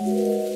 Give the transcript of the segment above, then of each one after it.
Música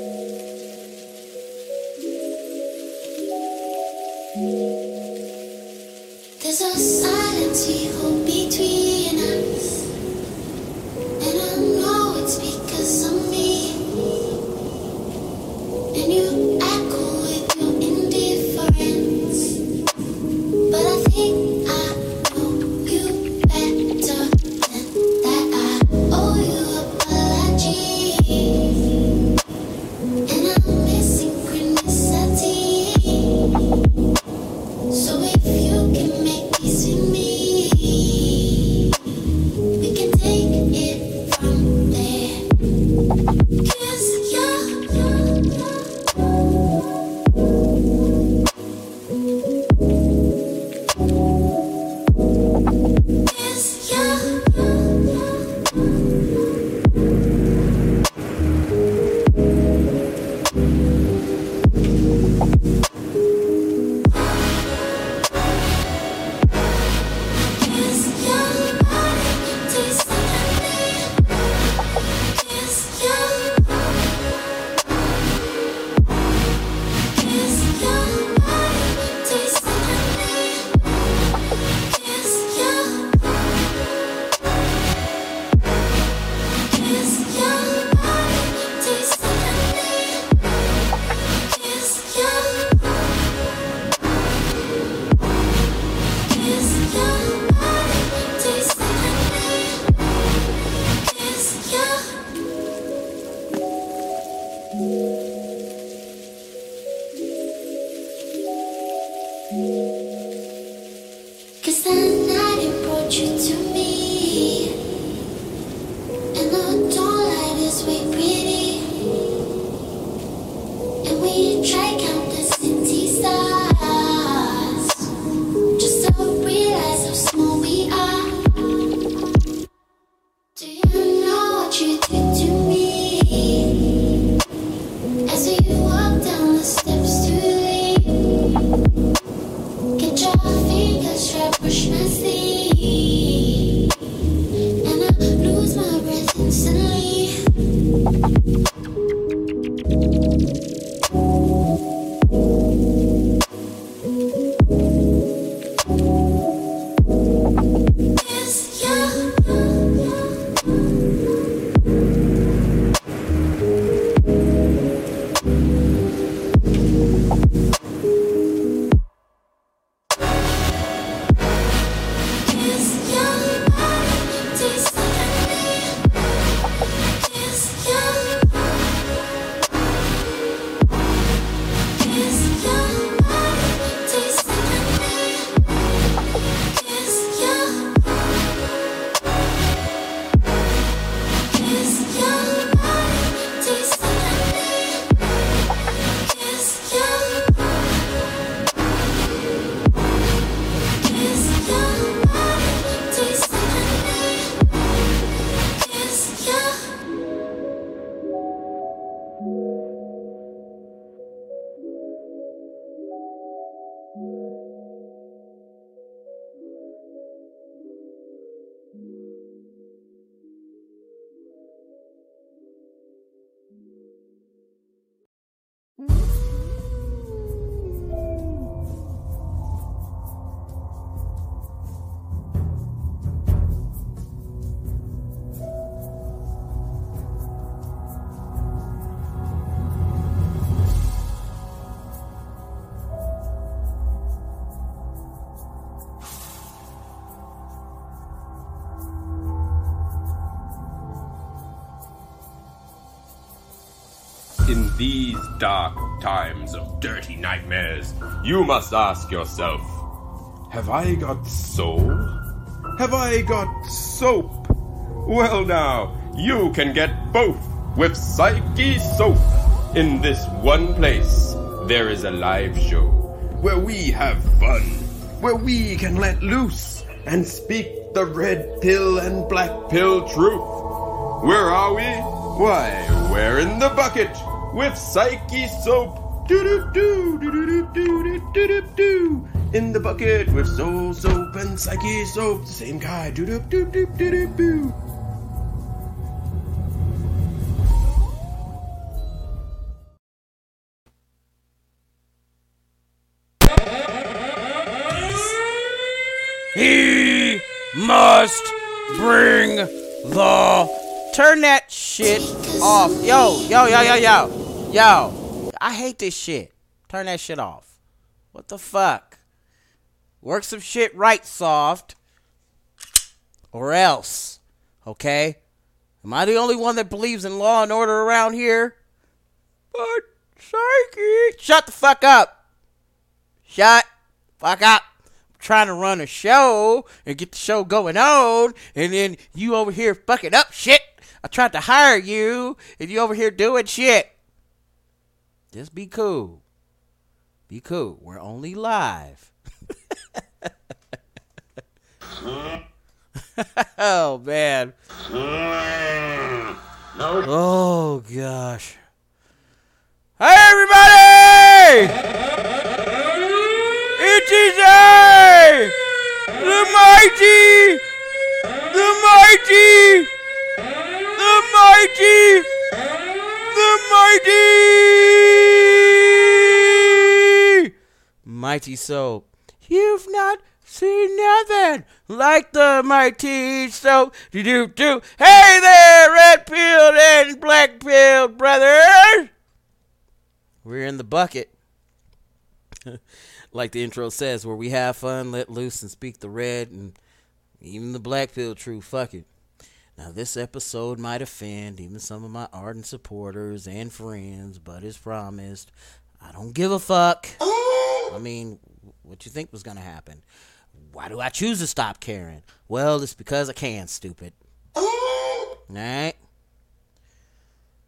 dark times of dirty nightmares, you must ask yourself Have I got soul? Have I got soap? Well, now, you can get both with Psyche Soap. In this one place, there is a live show where we have fun, where we can let loose and speak the red pill and black pill truth. Where are we? Why, we're in the bucket with Psyche Soap. Do do do do do do do do do in the bucket with soul soap and psyche soap. Same guy. Do do do do do do do. He must bring the turn that shit off. Yo, yo, yo, yo, yo. Yo. I hate this shit. Turn that shit off. What the fuck? Work some shit right, soft. Or else. Okay? Am I the only one that believes in law and order around here? But, psyche. Shut the fuck up. Shut fuck up. I'm trying to run a show and get the show going on, and then you over here fucking up shit. I tried to hire you, and you over here doing shit. Just be cool. Be cool. We're only live. oh man. Oh gosh. Hey everybody! It is I, the mighty, the mighty, the mighty, the mighty, mighty soap. You've not seen nothing like the mighty soap. Do do do. Hey there, red pilled and black pilled brothers. We're in the bucket. like the intro says, where we have fun, let loose, and speak the red and even the black pill true. Fuck it. Now, this episode might offend even some of my ardent supporters and friends, but as promised, I don't give a fuck. Oh. I mean, what you think was gonna happen? Why do I choose to stop caring? Well, it's because I can, stupid. Alright?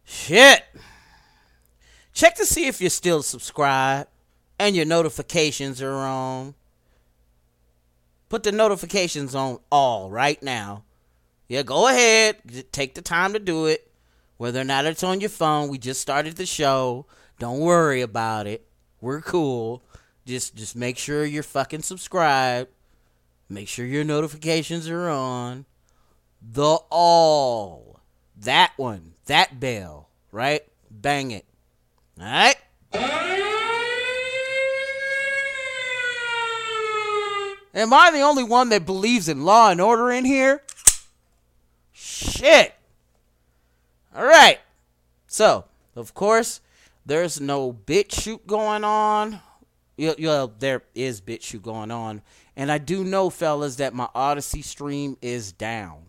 Shit! Check to see if you're still subscribed and your notifications are on. Put the notifications on all right now. Yeah, go ahead. Take the time to do it. Whether or not it's on your phone, we just started the show. Don't worry about it. We're cool. Just just make sure you're fucking subscribed. Make sure your notifications are on. The all. That one. That bell. Right? Bang it. Alright? Am I the only one that believes in law and order in here? Shit. Alright. So, of course, there's no BitChute going on. Yeah, there is BitChute going on. And I do know, fellas, that my Odysee stream is down.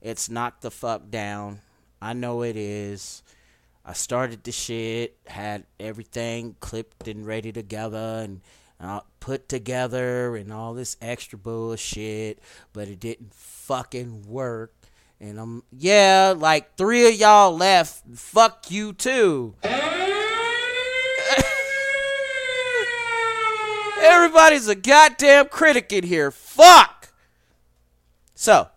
It's knocked the fuck down. I know it is. I started the shit, had everything clipped and ready together and uh, put together and all this extra bullshit, but it didn't fucking work. And I'm, yeah, like three of y'all left. Fuck you too. Everybody's a goddamn critic in here. Fuck! So,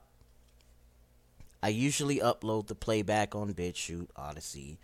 I usually upload the playback on BitChute, Odysee,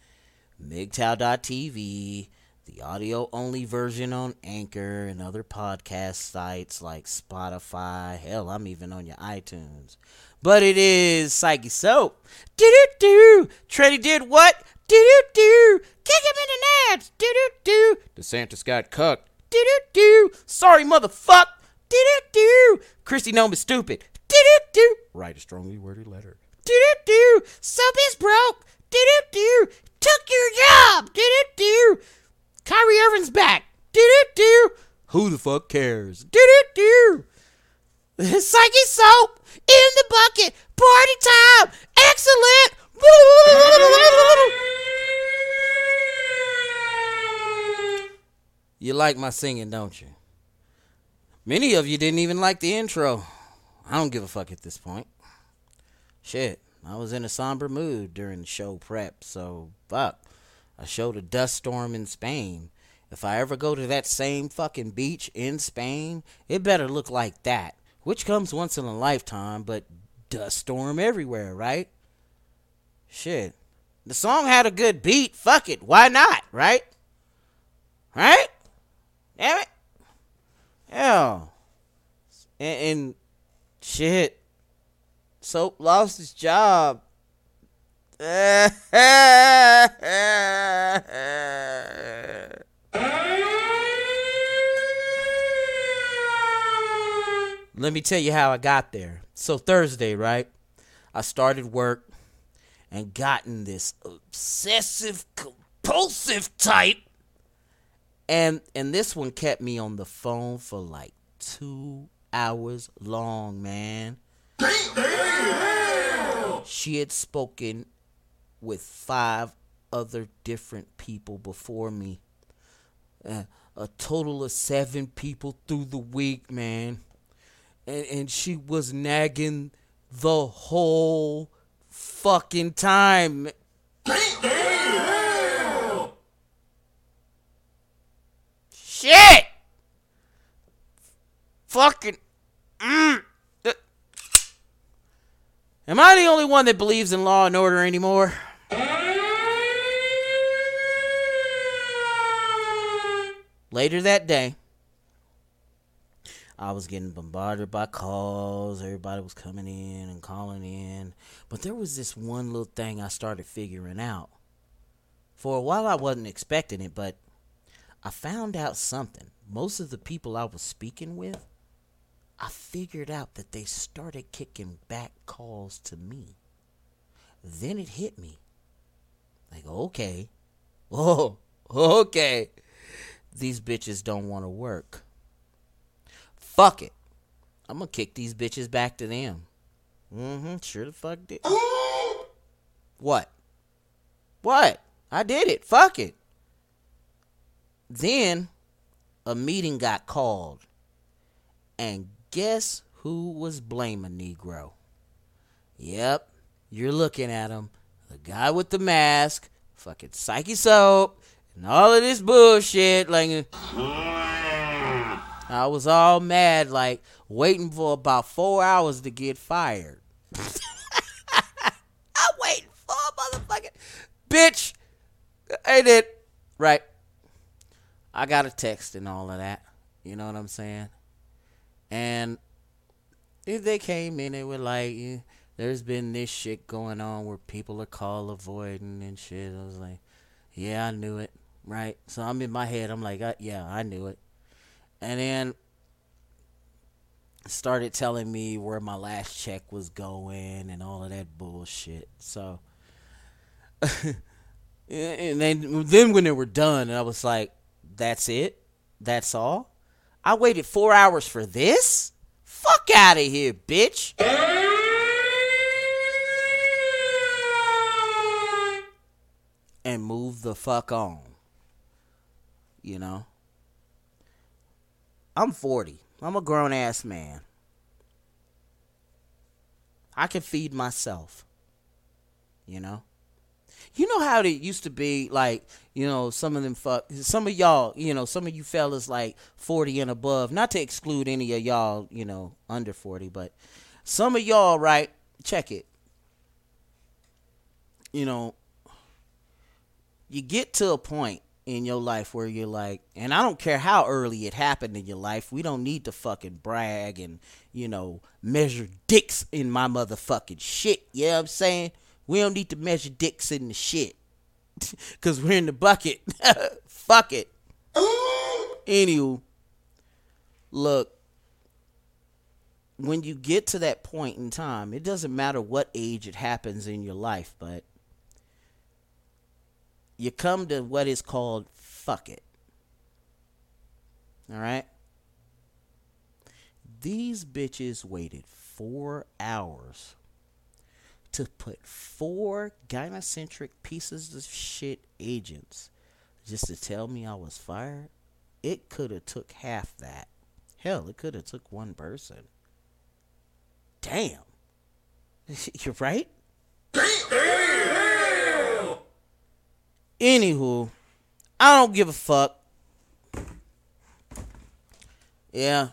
MGTOW.tv, the audio only version on Anchor and other podcast sites like Spotify. Hell, I'm even on your iTunes. But it is Psyche Soap. Do do do. Treddy did what? Do do do. Kick him in the nuts. Do do do. DeSantis got cucked. Do do do. Sorry, motherfuck. Do do do. Kristi Noem is stupid. Do do do. Write a strongly worded letter. Do do do. Soap is broke. Do do do. Took your job. Do do do. Kyrie Irving's back. Do do do. Who the fuck cares? Do do do. Psyche soap in the bucket. Party time. Excellent. You like my singing, don't you? Many of you didn't even like the intro. I don't give a fuck at this point. Shit, I was in a somber mood during show prep, so fuck. I showed a dust storm in Spain. If I ever go to that same fucking beach in Spain, it better look like that, which comes once in a lifetime, but dust storm everywhere, right? Shit. The song had a good beat. Fuck it. Why not, right? Right? Damn it. Hell. And, and shit. Soap lost his job. Let me tell you how I got there. so Thursday, right? I started work and gotten this obsessive compulsive type and and this one kept me on the phone for like 2 hours long, man. She had spoken with five other different people before me. Uh, a total of seven people through the week, man. And, and she was nagging the whole fucking time. Shit! Fucking. Mm. Am I the only one that believes in law and order anymore? Later that day, I was getting bombarded by calls. Everybody was coming in and calling in. But there was this one little thing I started figuring out. For a while, I wasn't expecting it, but I found out something. Most of the people I was speaking with, I figured out that they started kicking back calls to me. Then it hit me. Like, okay. Oh, okay. These bitches don't want to work. Fuck it. I'm gonna kick these bitches back to them. Mm-hmm. Sure the fuck did. what? What? I did it. Fuck it. Then a meeting got called. And guess who was blaming Negro? Yep, you're looking at him. The guy with the mask, fucking Psyche Soap, and all of this bullshit. Like, mm. I was all mad, like, waiting for about four hours to get fired. I'm waiting for a motherfucking. Bitch! Ain't it? Right. I got a text and all of that. You know what I'm saying? And if they came in, they were like, "There's been this shit going on where people are call avoiding and shit." I was like, "Yeah, I knew it." Right. So I'm in my head. I'm like, "Yeah, I knew it." And then started telling me where my last check was going and all of that bullshit. So, and then then when they were done, and I was like, "That's it? That's all?" I waited four hours for this? Fuck out of here, bitch. And move the fuck on. You know? I'm 40. I'm a grown ass man. I can feed myself. You know? You know how it used to be like, you know, some of them fuck some of y'all, you know, some of you fellas like 40 and above, not to exclude any of y'all, you know, under 40, but some of y'all, right? Check it. You know, you get to a point in your life where you're like, and I don't care how early it happened in your life, we don't need to fucking brag and, you know, measure dicks in my motherfucking shit. You know what I'm saying? We don't need to measure dicks in the shit. Cause we're in the bucket. Fuck it. Anywho, look, when you get to that point in time, it doesn't matter what age it happens in your life, but you come to what is called fuck it. All right? These bitches waited four hours to put four gynocentric pieces of shit agents just to tell me I was fired. It could have took half that. Hell, it could have took one person. Damn. You're right? Anywho, I don't give a fuck. Yeah,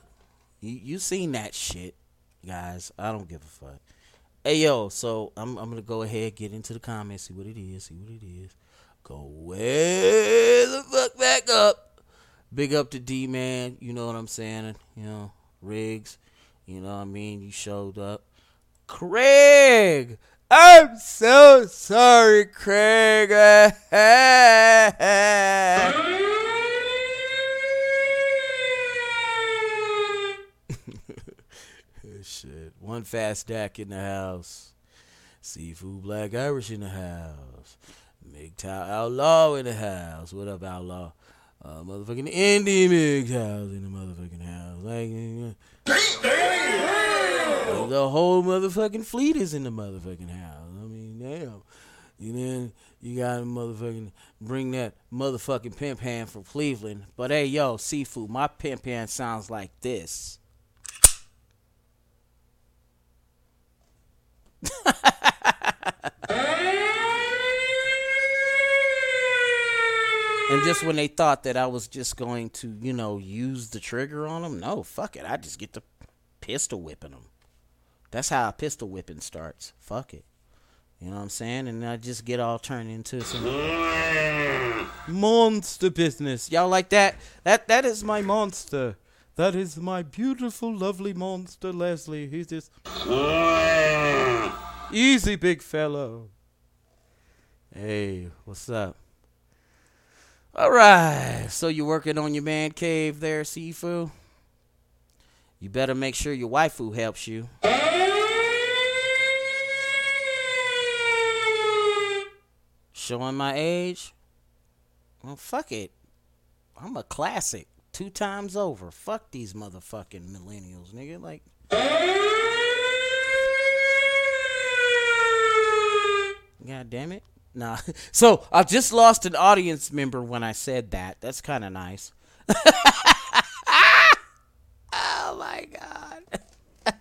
you, you seen that shit, guys. I don't give a fuck. Hey yo, so I'm I'm gonna go ahead get into the comments, see what it is, see what it is. Go way the fuck back up. Big up to D man, you know what I'm saying? You know, Riggs, you know what I mean? You showed up. Craig, I'm so sorry, Craig. Shit. One fast stack in the house. Seafood Black Irish in the house. MGTOW Outlaw in the house. What up, Outlaw? Uh, motherfucking Indie MGTOW's in the motherfucking house. Like, the whole motherfucking fleet is in the motherfucking house. I mean, damn. You then you gotta motherfucking bring that motherfucking pimp hand from Cleveland. But hey, yo, seafood, my pimp hand sounds like this. And just when they thought that I was just going to, you know, use the trigger on them, no, fuck it. I just get the pistol whipping them. That's how a pistol whipping starts. Fuck it. You know what I'm saying? And I just get all turned into some monster business. Y'all like that? That that is my monster. That is my beautiful, lovely monster, Leslie. He's just easy, big fellow. Hey, what's up? All right. So you're working on your man cave there, Sifu? You better make sure your waifu helps you. Showing my age? Well, fuck it. I'm a classic. Two times over. Fuck these motherfucking millennials, nigga. Like. God damn it. Nah. So I just lost an audience member when I said that. That's kind of nice. oh my god.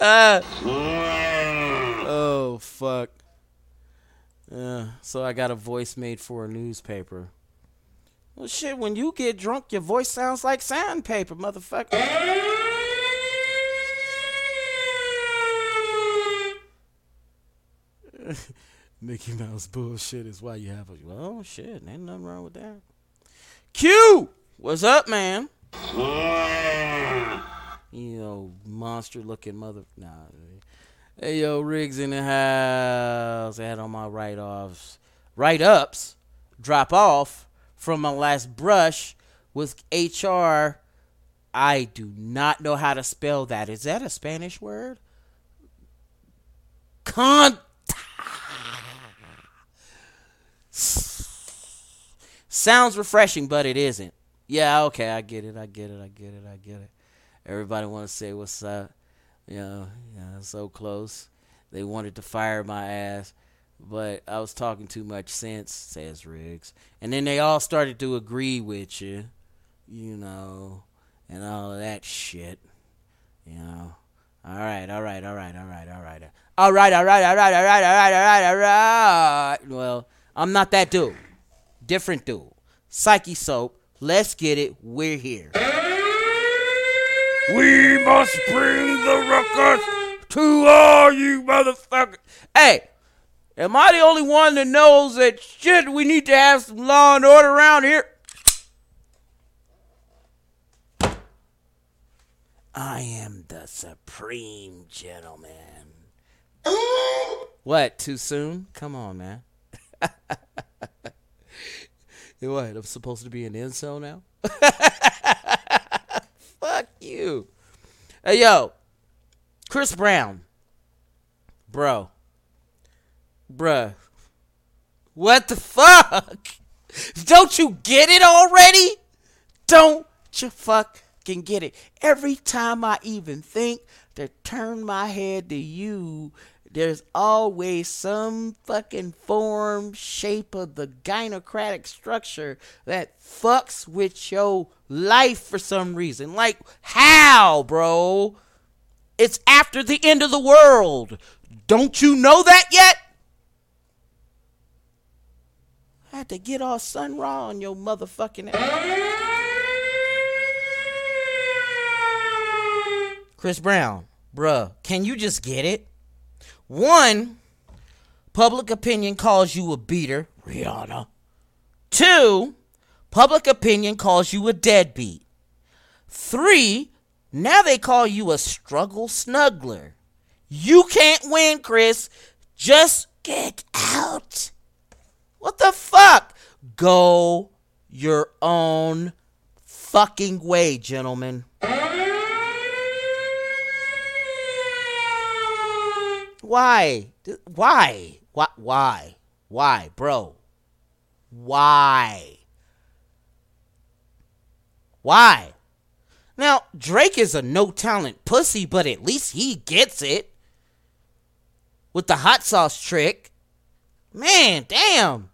uh, oh fuck. Uh, so I got a voice made for a newspaper. Well, shit. When you get drunk, your voice sounds like sandpaper, motherfucker. Mickey Mouse bullshit is why you have a. Well, shit, ain't nothing wrong with that. Q, what's up, man? You know, monster looking mother. Nah. Hey, yo, Riggs in the house. I had on my write offs, write ups, drop off from my last brush with HR. I do not know how to spell that. Is that a Spanish word? Con Sounds refreshing, but it isn't. Yeah, okay, I get it, I get it, I get it, I get it. Everybody want to say what's up. You know, yeah, so close. They wanted to fire my ass, but I was talking too much sense, says Riggs. And then they all started to agree with you, you know, and all of that shit. You know. All right, all right, all right, all right, all right. All right, all right, all right, all right, all right, all right, all right. Well, I'm not that dude. Different dude. Psyche Soap. Let's get it. We're here. We must bring the ruckus to all you motherfuckers. Hey, am I the only one that knows that shit? We need to have some law and order around here. I am the supreme gentleman. what? Too soon? Come on, man. what? I'm supposed to be an incel now? Fuck you. Hey, yo. Chris Brown. Bro. Bruh. What the fuck? Don't you get it already? Don't you fucking get it? Every time I even think to turn my head to you, there's always some fucking form, shape of the gynocratic structure that fucks with your life for some reason. Like, how, bro? It's after the end of the world. Don't you know that yet? I had to get all sun raw on your motherfucking ass. Chris Brown, bruh, can you just get it? One, public opinion calls you a beater, Rihanna. Two, public opinion calls you a deadbeat. Three, now they call you a struggle snuggler. You can't win, Chris. Just get out. What the fuck? Go your own fucking way, gentlemen. Why? Why? Why? Why? Why, bro? Why? Why? Now, Drake is a no talent pussy, but at least he gets it. With the hot sauce trick. Man, damn.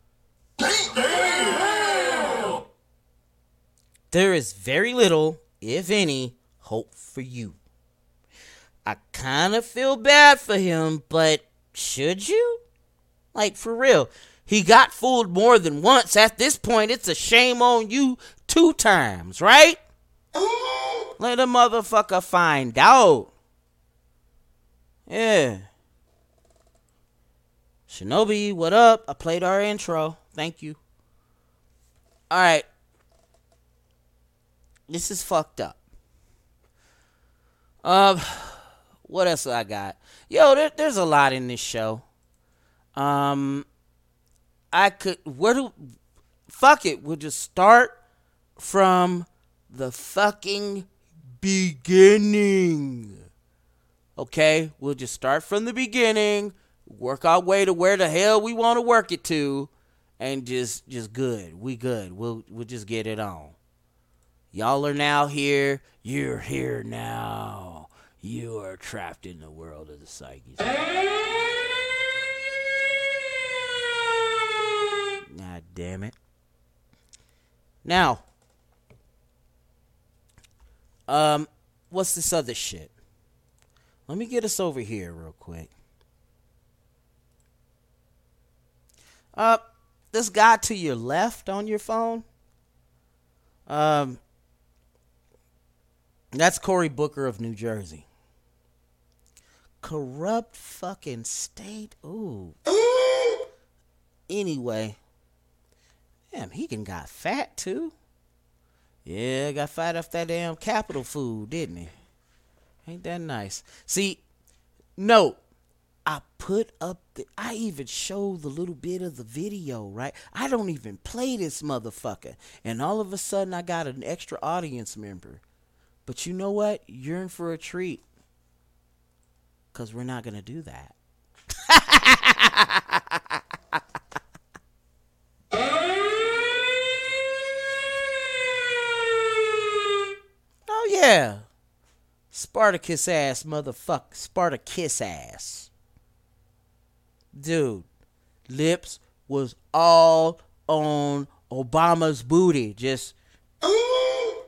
There is very little, if any, hope for you. I kind of feel bad for him, but should you? Like, for real. He got fooled more than once. At this point, it's a shame on you two times, right? Let a motherfucker find out. Yeah. Shinobi, what up? I played our intro. Thank you. Alright. This is fucked up. Um, what else I got? Yo, there, there's a lot in this show. Um, I could where do fuck it. We'll just start from the fucking beginning. Okay, we'll just start from the beginning, work our way to where the hell we want to work it to, and just just good. We good. We'll we'll just get it on. Y'all are now here. You're here now. You are trapped in the world of the psyches. God damn it. Now, um, what's this other shit? Let me get us over here real quick. Uh, this guy to your left on your phone. Um, that's Cory Booker of New Jersey. Corrupt fucking state. Ooh. anyway. Damn, he can got fat too. Yeah, got fat off that damn capital food, didn't he? Ain't that nice? See, no, I put up the. I even showed the little bit of the video, right? I don't even play this motherfucker, and all of a sudden I got an extra audience member. But you know what? You're in for a treat. Cause we're not gonna do that. Oh yeah. Spartacus ass motherfucker. Spartacus ass. Dude, lips was all on Obama's booty. Just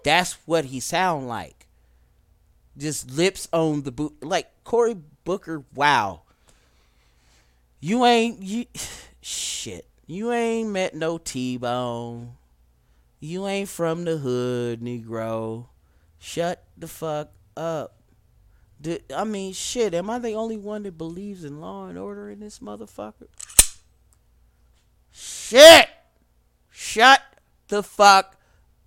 that's what he sound like. Just lips on the boot like Cory Booker, wow. You ain't you shit. You ain't met no T Bone. You ain't from the hood, Negro. Shut the fuck up. I mean, shit, am I the only one that believes in law and order in this motherfucker? Shit! Shut the fuck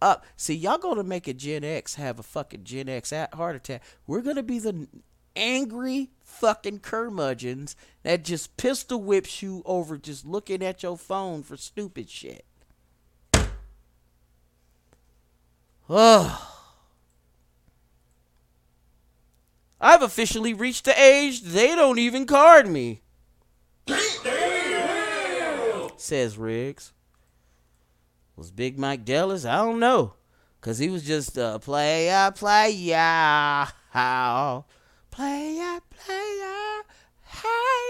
up. See, y'all gonna make a Gen X have a fucking Gen X heart attack. We're gonna be the angry fucking curmudgeons that just pistol whips you over just looking at your phone for stupid shit. Ugh. I've officially reached the age they don't even card me. Says Riggs. Was Big Mike Dallas? I don't know. Cause he was just a player, how, hey.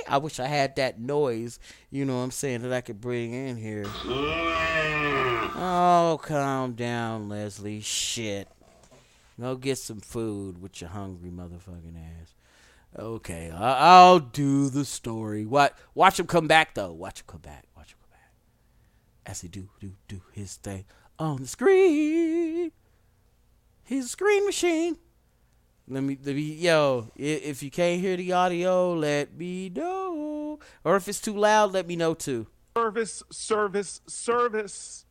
I wish I had that noise, you know what I'm saying, that I could bring in here. Mm. Oh, calm down, Leslie. Shit. Go get some food with your hungry motherfucking ass. Okay, I'll do the story. What? Watch him come back though. Watch him come back. Watch him come back. As he do do do his thing on the screen. He's a screen machine. Let me, let me, yo. If you can't hear the audio, let me know. Or if it's too loud, let me know too. service, service, service.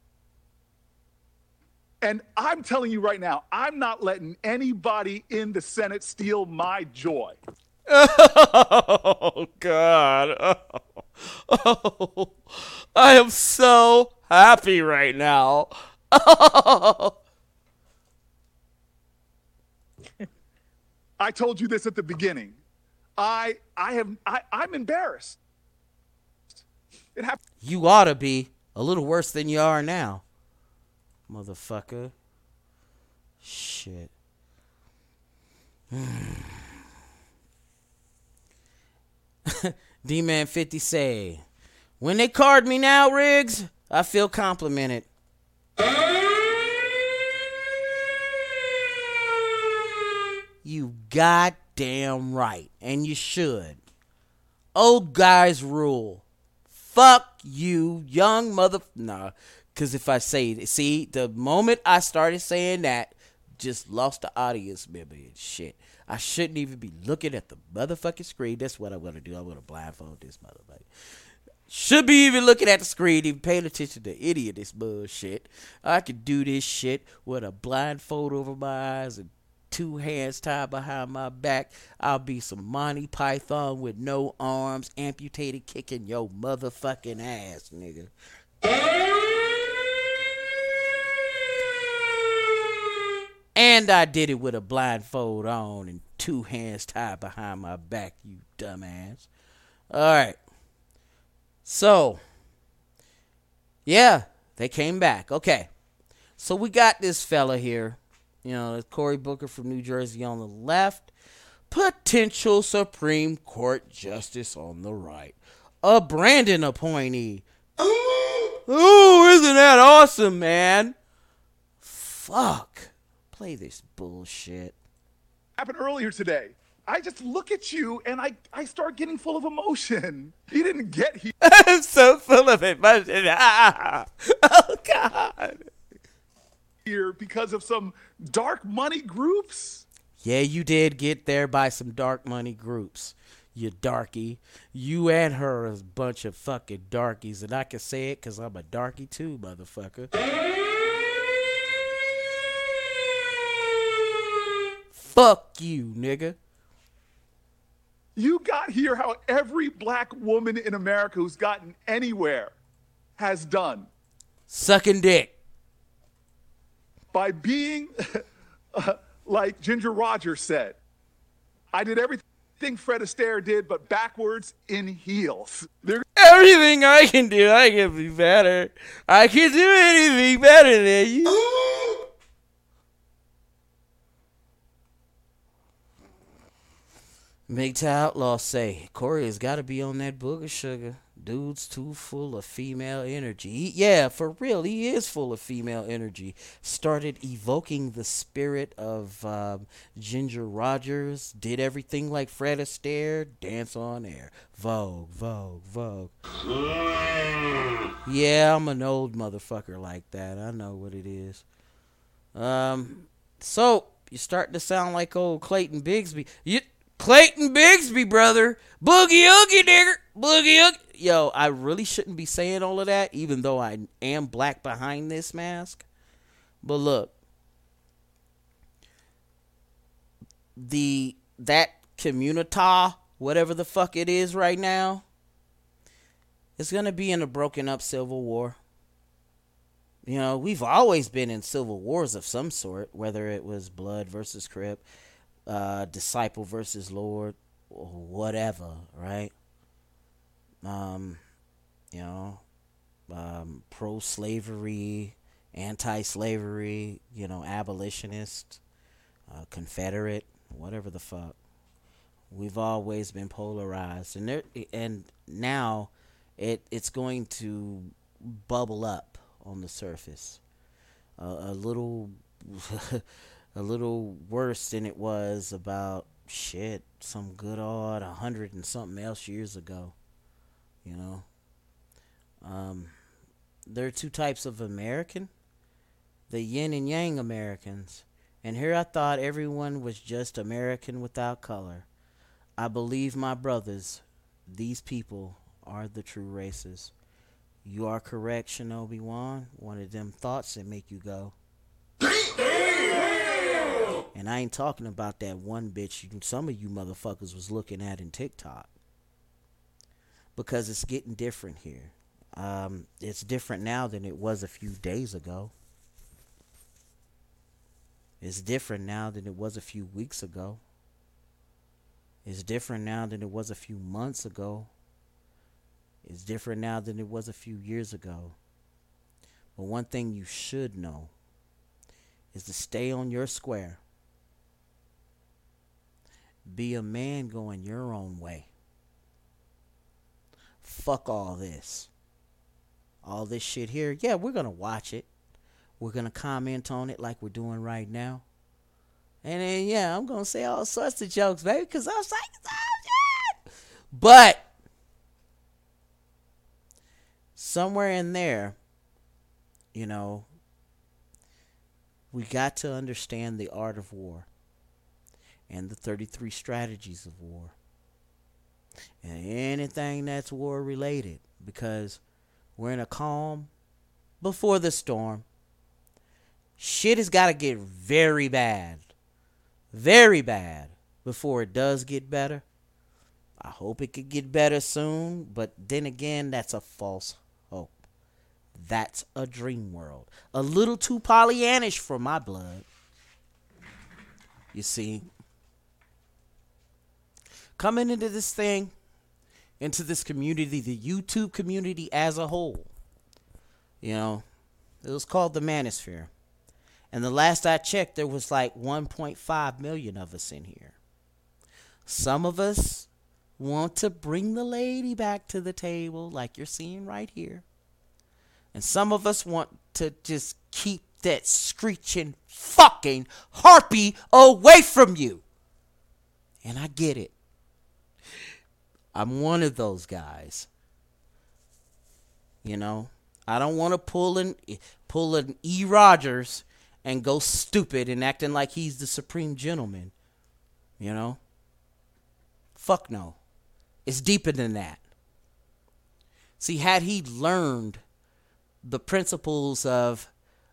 And I'm telling you right now, I'm not letting anybody in the Senate steal my joy. Oh God! Oh, I am so happy right now. Oh. I told you this at the beginning. I I have I, I'm embarrassed. It happened. You ought to be a little worse than you are now, motherfucker. Shit. D Man 50 say, when they card me now, Riggs, I feel complimented. You goddamn right, and you should. Old guys rule. Fuck you, young mother. Nah, because if I say, it, see, the moment I started saying that, just lost the audience member and shit. I shouldn't even be looking at the motherfucking screen. That's what I'm gonna do. I'm gonna blindfold this motherfucker. Should be even looking at the screen, even paying attention to any of this bullshit. I could do this shit with a blindfold over my eyes and two hands tied behind my back. I'll be some Monty Python with no arms, amputated, kicking your motherfucking ass, nigga. And I did it with a blindfold on and two hands tied behind my back, you dumbass. All right. So, yeah, they came back. Okay. So we got this fella here. You know, Cory Booker from New Jersey on the left. Potential Supreme Court Justice on the right. A Brandon appointee. Ooh, isn't that awesome, man? Fuck. Play this bullshit. happened earlier today. I just look at you and I, I start getting full of emotion. He didn't get here I'm so full of emotion. Ah. Oh, God. Because of some dark money groups. Yeah, you did get there by some dark money groups. You darky. You and her is a bunch of fucking darkies. And I can say it because I'm a darky too, motherfucker. Fuck you, nigga. You got here how every black woman in America who's gotten anywhere has done Sucking dick. By being uh, like Ginger Rogers said. I did everything Fred Astaire did, but backwards in heels. There Everything I can do, I can be better. I can do anything better than you. MGTOW Outlaw say, Corey has got to be on that booger sugar. Dude's too full of female energy. Yeah, for real, he is full of female energy. Started evoking the spirit of um, Ginger Rogers. Did everything like Fred Astaire. Dance on air. Vogue, Vogue, Vogue. Yeah, I'm an old motherfucker like that. I know what it is. Um, so you're starting to sound like old Clayton Bigsby. You Clayton Bigsby, brother. Boogie oogie nigger. Boogie oogie. Yo, I really shouldn't be saying all of that, even though I am black behind this mask. But look, the that communita, whatever the fuck it is right now, is gonna be in a broken up civil war. You know, we've always been in civil wars of some sort, whether it was blood versus crip, uh, disciple versus Lord, or whatever, right? Um, you know, um, pro slavery, anti slavery, you know, abolitionist, uh, Confederate, whatever the fuck. We've always been polarized, and there, and now it it's going to bubble up on the surface, uh, a little, a little worse than it was about shit some good odd a hundred and something else years ago. You know, um, there are two types of American, the yin and yang Americans, and here I thought everyone was just American without color. I believe my brothers, these people are the true races. You are correct, Shinobi Wan. One of them thoughts that make you go. And I ain't talking about that one bitch you, some of you motherfuckers was looking at in TikTok. Because it's getting different here. Um, it's different now than it was a few days ago. It's different now than it was a few weeks ago. It's different now than it was a few months ago. It's different now than it was a few years ago. But one thing you should know is to stay on your square. Be a man going your own way. Fuck all this. All this shit here. Yeah, we're going to watch it. We're going to comment on it like we're doing right now. And then, yeah, I'm going to say all sorts of jokes, baby, because I'm psyched. But somewhere in there, you know, we got to understand the art of war and the 33 strategies of war and anything that's war related because we're in a calm before the storm. Shit has got to get very bad, very bad before it does get better. I hope it could get better soon, but then again, that's a false hope. That's a dream world. A little too Pollyannish for my blood. You see, coming into this thing, into this community, the YouTube community as a whole, you know, it was called the Manosphere. And the last I checked, there was like 1.5 million of us in here. Some of us want to bring the lady back to the table, like you're seeing right here. And some of us want to just keep that screeching fucking harpy away from you. And I get it. I'm one of those guys. You know, I don't want to pull an pull an E. Rogers and go stupid and acting like he's the supreme gentleman. You know? Fuck no. It's deeper than that. See, had he learned the principles of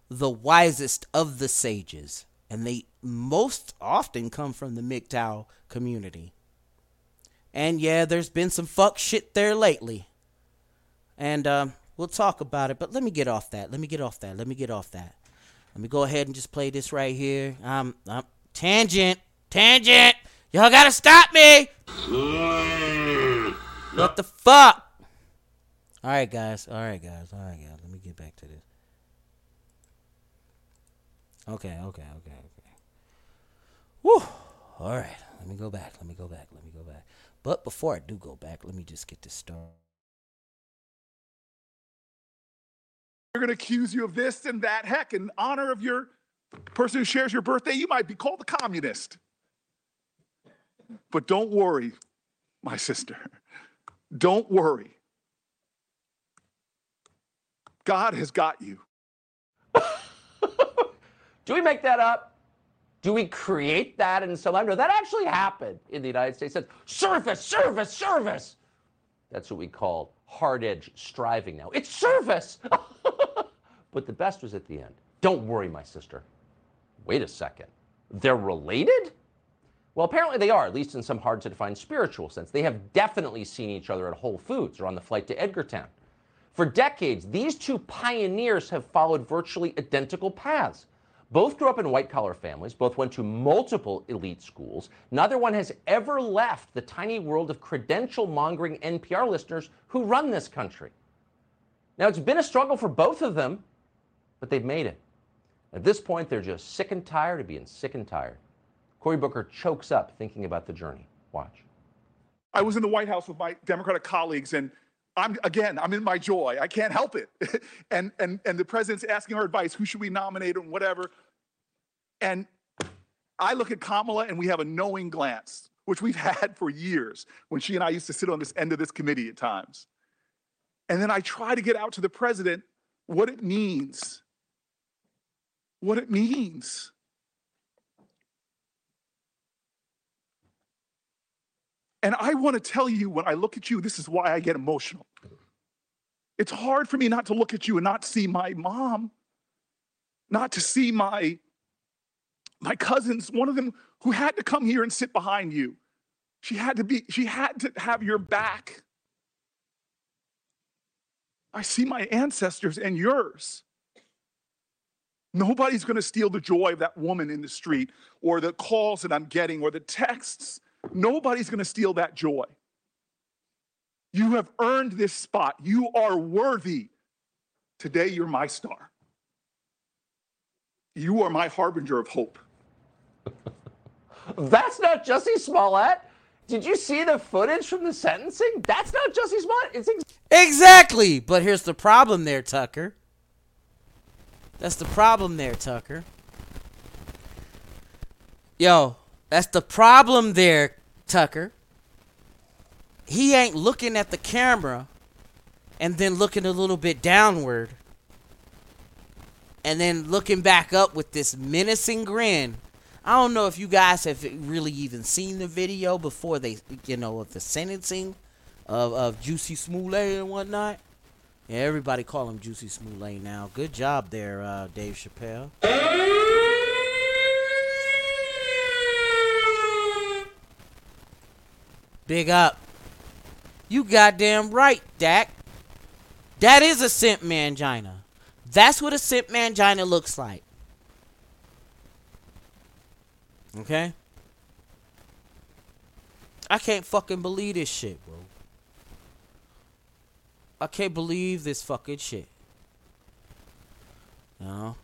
the wisest of the sages, and they most often come from the MGTOW community. And yeah, there's been some fuck shit there lately. And um, we'll talk about it, but let me get off that. Let me get off that. Let me get off that. Let me go ahead and just play this right here. Um, um tangent, tangent. Y'all gotta stop me. What the fuck? All right, guys. All right, guys. All right, guys. Let me get back to this. Okay, okay, okay, okay. Woo. All right. Let me go back. Let me go back. Let me go back. But before I do go back, let me just get this started. They're going to accuse you of this and that. Heck, in honor of your person who shares your birthday, you might be called a communist. But don't worry, my sister. Don't worry. God has got you. Do we make that up? Do we create that in some no, that actually happened in the United States. Said service, service, service. That's what we call hard edge striving now. It's service. but the best was at the end. Don't worry, my sister. Wait a second. They're related? Well, apparently they are, at least in some hard to define spiritual sense. They have definitely seen each other at Whole Foods or on the flight to Edgartown. For decades, these two pioneers have followed virtually identical paths. Both grew up in white collar families, both went to multiple elite schools. Neither one has ever left the tiny world of credential mongering NPR listeners who run this country. Now, it's been a struggle for both of them, but they've made it. At this point, they're just sick and tired of being sick and tired. Cory Booker chokes up thinking about the journey. Watch. I was in the White House with my Democratic colleagues, and I'm again, I'm in my joy. I can't help it. and and and the president's asking our advice, who should we nominate and whatever. And I look at Kamala and we have a knowing glance, which we've had for years when she and I used to sit on this end of this committee at times. And then I try to get out to the president what it means. What it means. And I want to tell you when I look at you, this is why I get emotional. It's hard for me not to look at you and not see my mom, not to see my my cousins, one of them who had to come here and sit behind you. She had to be, she had to have your back. I see my ancestors and yours. Nobody's going to steal the joy of that woman in the street or the calls that I'm getting or the texts Nobody's going to steal that joy. You have earned this spot. You are worthy. Today, you're my star. You are my harbinger of hope. That's not Jussie Smollett. Did you see the footage from the sentencing? That's not Jussie Smollett. It's ex- Exactly. But here's the problem there, Tucker. That's the problem there, Tucker. Yo, that's the problem there, Tucker. He ain't looking at the camera and then looking a little bit downward and then looking back up with this menacing grin. I don't know if you guys have really even seen the video before they, you know, of the sentencing of, of Juicy Smollett and whatnot. Yeah, everybody call him Juicy Smollett now. Good job there, uh, Dave Chappelle. Big up. You goddamn right, Dak. That is a simp mangina. That's what a simp mangina looks like. Okay? I can't fucking believe this shit, bro. I can't believe this fucking shit. You know?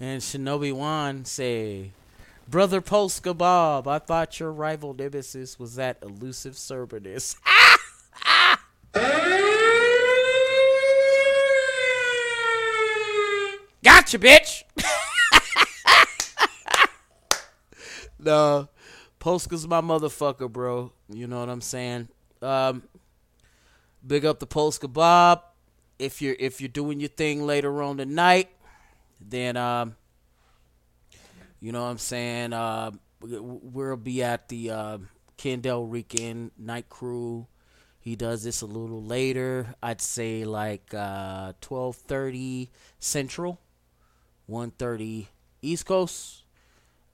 And Shinobi Wan say, Brother Polska Bob, I thought your rival nemesis was that elusive Cerberus. gotcha, bitch! no, Polska's my motherfucker, bro. You know what I'm saying? Um, big up the Polska Bob. If you're if you're doing your thing later on tonight, then um, you know what I'm saying. Uh, we- we'll be at the uh, Kendall Rican Night Crew. He does this a little later. I'd say like uh, 12:30 Central, 1:30 East Coast.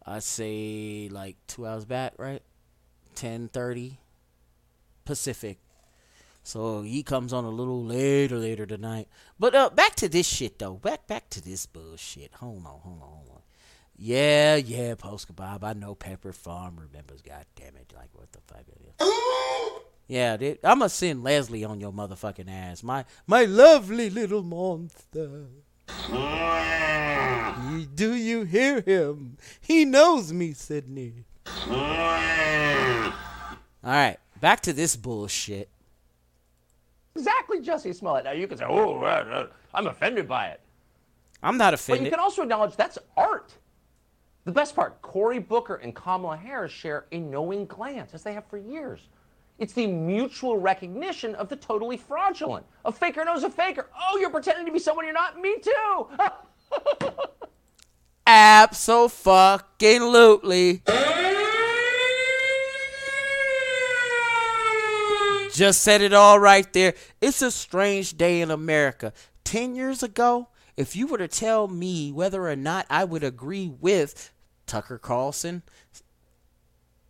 I'd say like two hours back, right? 10:30 Pacific. So he comes on a little later, later tonight. But uh, back to this shit though. Back, back to this bullshit. Hold on, hold on, hold on. Yeah, yeah, Polska Bob. I know Pepper Farm remembers. God damn it! Like what the fuck? It is. yeah, dude, I'm gonna send Leslie on your motherfucking ass. My my lovely little monster. Mm. Do you hear him? He knows me, Sydney. Mm. All right, back to this bullshit. exactly Jussie Smollett. Now you can say, "Oh, I'm offended by it," I'm not offended. but you can also acknowledge that's art. The best part: Cory Booker and Kamala Harris share a knowing glance, as they have for years. It's the mutual recognition of the totally fraudulent. A faker knows a faker. Oh, you're pretending to be someone you're not. Me too. Absolutely. Just said it all right there. It's a strange day in America. Ten years ago, if you were to tell me whether or not I would agree with Tucker Carlson,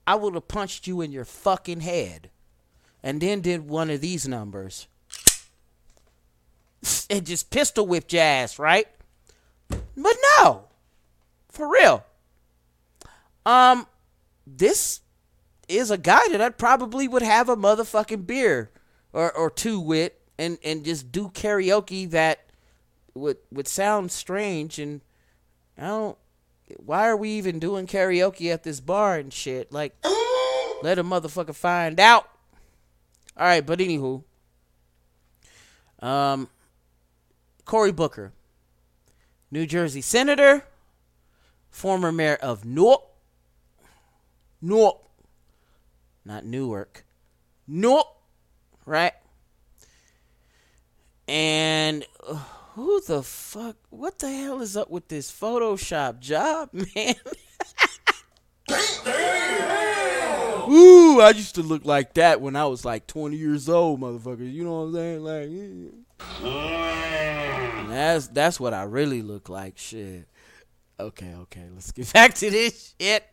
I would have punched you in your fucking head and then did one of these numbers and just pistol whipped your ass, right? But no, for real. Um, this is a guy that I probably would have a motherfucking beer or, or two with and, and just do karaoke that would would sound strange and I don't why are we even doing karaoke at this bar and shit? Like let a motherfucker find out. Alright, but anywho. Um Cory Booker, New Jersey Senator, former mayor of Newark. Newark. Not Newark. Newark. Right? And uh, who the fuck? What the hell is up with this Photoshop job, man? Ooh, I used to look like that when I was like 20 years old, motherfucker. You know what I'm saying? Like, yeah. that's that's what I really look like. Shit. Okay, okay. Let's get back to this shit.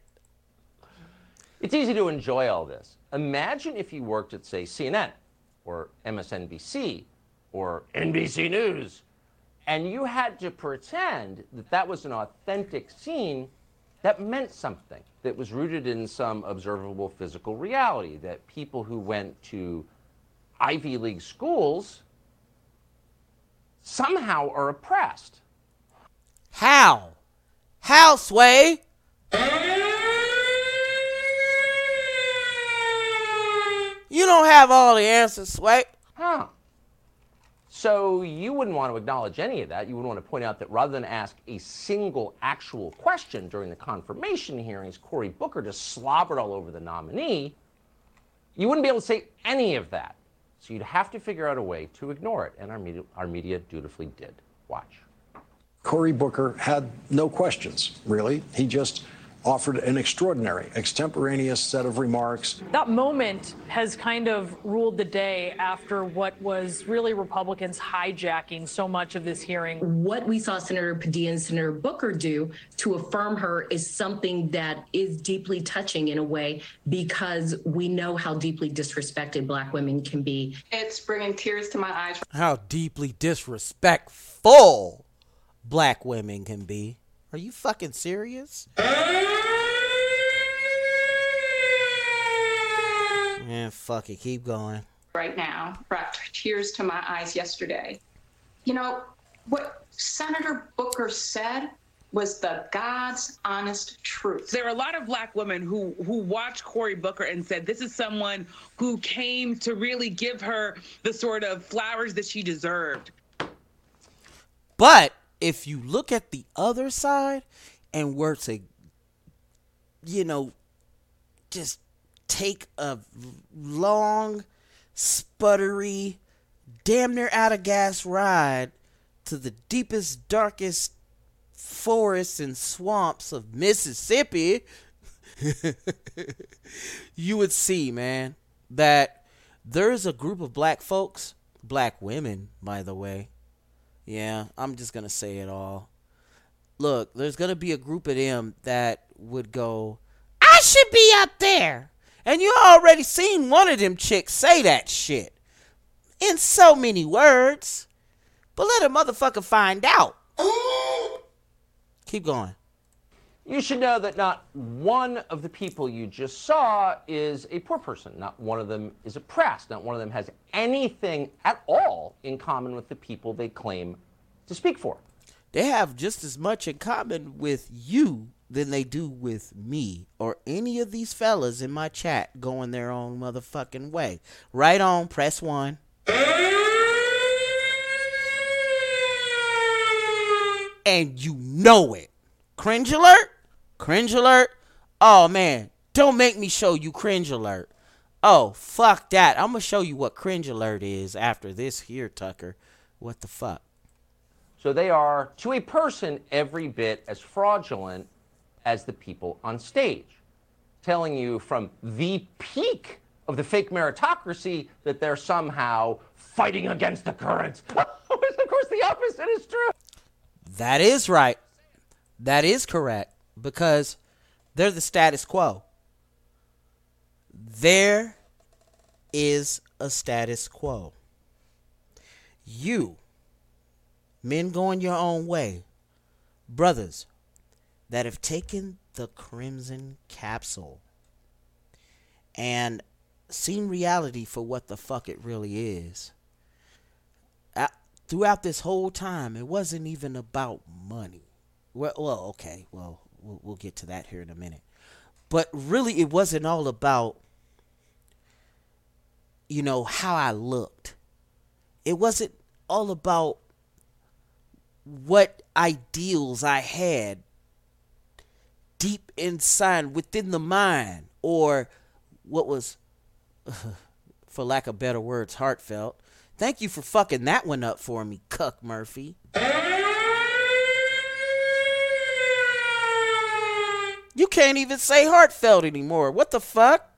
It's easy to enjoy all this. Imagine if you worked at, say, CNN or MSNBC or NBC News, and you had to pretend that that was an authentic scene that meant something, that was rooted in some observable physical reality, that people who went to Ivy League schools somehow are oppressed. How? How, Sway? You don't have all the answers, Sway. Huh. So you wouldn't want to acknowledge any of that. You would want to point out that rather than ask a single actual question during the confirmation hearings, Cory Booker just slobbered all over the nominee. You wouldn't be able to say any of that. So you'd have to figure out a way to ignore it, and our media, our media dutifully did. Watch. Cory Booker had no questions, really. He just offered an extraordinary, extemporaneous set of remarks. That moment has kind of ruled the day after what was really Republicans hijacking so much of this hearing. What we saw Senator Padilla and Senator Booker do to affirm her is something that is deeply touching in a way because we know how deeply disrespected Black women can be. It's bringing tears to my eyes. How deeply disrespectful black women can be. Are you fucking serious? Man, fuck it. Keep going. right now brought tears to my eyes yesterday. You know, what Senator Booker said was the God's honest truth. There are a lot of black women who who watched Cory Booker and said this is someone who came to really give her the sort of flowers that she deserved. But if you look at the other side and were to, you know, just take a long, sputtery, damn near out of gas ride to the deepest, darkest forests and swamps of Mississippi, you would see, man, that there's a group of black folks, black women, by the way. Yeah, I'm just going to say it all. Look, there's going to be a group of them that would go, I should be up there. And you already seen one of them chicks say that shit in so many words. But let a motherfucker find out. Mm. Keep going. You should know that not one of the people you just saw is a poor person. Not one of them is oppressed. Not one of them has anything at all in common with the people they claim to speak for. They have just as much in common with you than they do with me or any of these fellas in my chat going their own motherfucking way. Right on, press one. And you know it. Cringe alert? Cringe alert? Oh man, don't make me show you cringe alert. Oh, fuck that. I'm gonna show you what cringe alert is after this here, Tucker. What the fuck? So they are, to a person, every bit as fraudulent as the people on stage, telling you from the peak of the fake meritocracy that they're somehow fighting against the current. Of course, the opposite is true. That is right. That is correct because they're the status quo. There is a status quo. You, men going your own way, brothers that have taken the crimson capsule and seen reality for what the fuck it really is. Throughout this whole time, it wasn't even about money. Well, okay, well, well, we'll get to that here in a minute. But really, it wasn't all about, you know, how I looked. It wasn't all about what ideals I had deep inside within the mind or what was for lack of better words heartfelt thank you for fucking that one up for me cuck murphy you can't even say heartfelt anymore. What the fuck?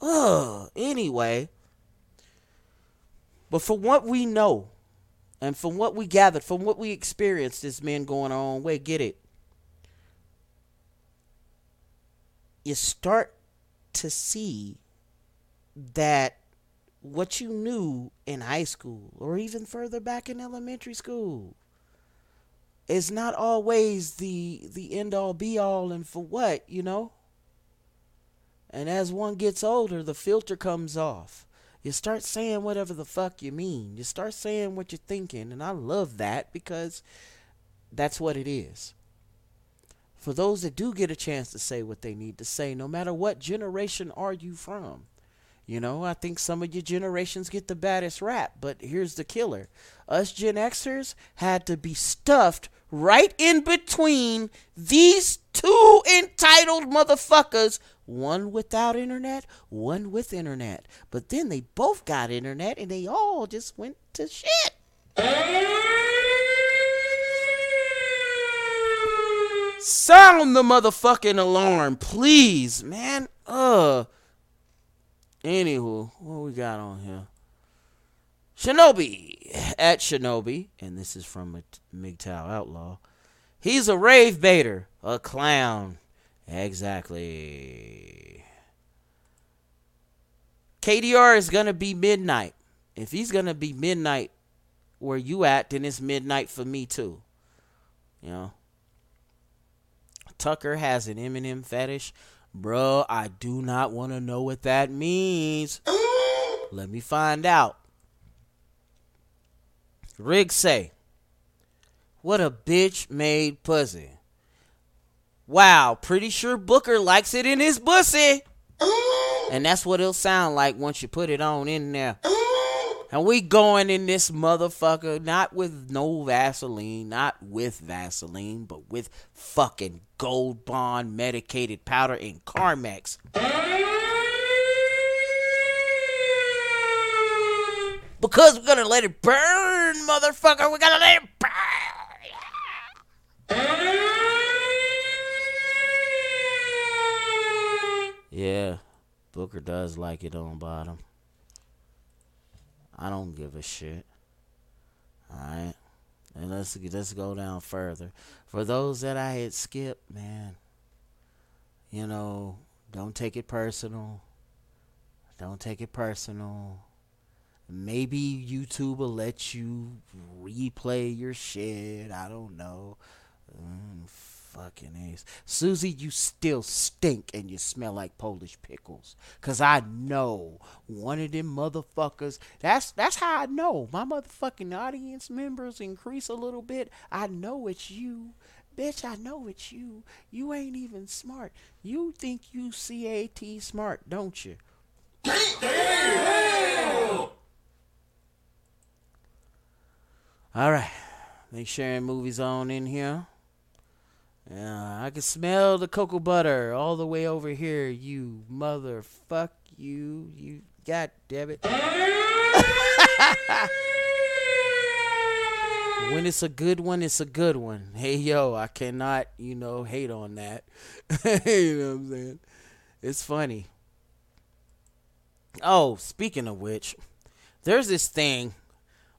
Ugh. anyway. But from what we know and from what we gathered from what we experienced as men going own way get it. You start to see that what you knew in high school or even further back in elementary school is not always the the end all be all and for what, you know? And as one gets older, the filter comes off. You start saying whatever the fuck you mean. You start saying what you're thinking, and I love that because that's what it is. For those that do get a chance to say what they need to say, no matter what generation are you from, you know, I think some of your generations get the baddest rap, but here's the killer. Us Gen Xers had to be stuffed right in between these two entitled motherfuckers, one without internet, one with internet. But then they both got internet and they all just went to shit. Sound the motherfucking alarm, please, man. Uh. Anywho, what we got on here? Shinobi at Shinobi, and this is from MGTOW Outlaw. He's a rave baiter, a clown. Exactly. KDR is gonna be midnight. If he's gonna be midnight where you at, then it's midnight for me too. You know. Tucker has an Eminem fetish. Bro, I do not want to know what that means. Let me find out. Rig say, What a bitch made pussy. Wow, pretty sure Booker likes it in his pussy. And that's what it'll sound like once you put it on in there. And we going in this motherfucker not with no Vaseline, not with Vaseline, but with fucking Gold Bond medicated powder and Carmex. Because we're gonna let it burn, motherfucker. We're gonna let it burn. Yeah, Booker does like it on bottom. I don't give a shit. Alright. And let's let's go down further. For those that I had skipped, man, you know, don't take it personal. Don't take it personal. Maybe YouTube will let you replay your shit. I don't know. Mm, fucking ace. Susie, you still stink and you smell like Polish pickles. Cause I know one of them motherfuckers. That's that's how I know. My motherfucking audience members increase a little bit. I know it's you. Bitch, I know it's you. You ain't even smart. You think you CAT smart, don't you? All right. Make sharing movies on in here. Yeah, I can smell the cocoa butter all the way over here. You motherfuck you. You god damn it. when it's a good one, it's a good one. Hey yo, I cannot, you know, hate on that. you know what I'm saying? It's funny. Oh, speaking of which, there's this thing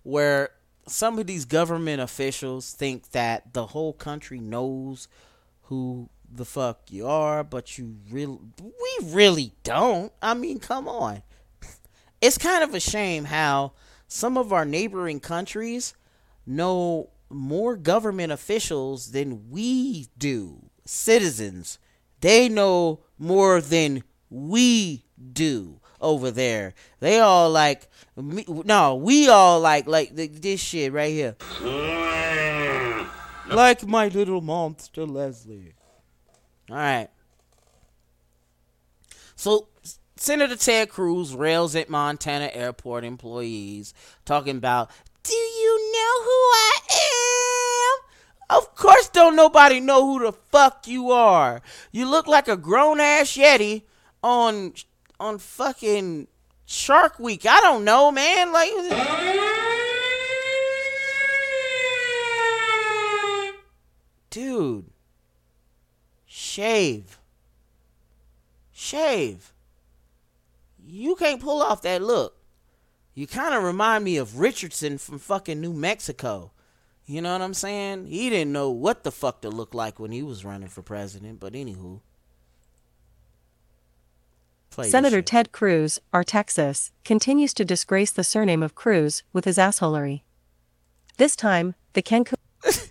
where some of these government officials think that the whole country knows who the fuck you are, but you really we really don't. I mean, come on. It's kind of a shame how some of our neighboring countries know more government officials than we do. Citizens. They know more than we do over there. They all like me, no, we all like like th- this shit right here. Mm. like my little monster Leslie. All right. So Senator Ted Cruz rails at Montana airport employees talking about, "Do you know who I am?" Of course don't nobody know who the fuck you are. You look like a grown ass yeti on on fucking Shark Week. I don't know, man. Like Dude. Shave. Shave. You can't pull off that look. You kind of remind me of Richardson from fucking New Mexico. You know what I'm saying? He didn't know what the fuck to look like when he was running for president, but anywho. Play Senator Ted Cruz, our Texas, continues to disgrace the surname of Cruz with his assholery. This time, the Cancun.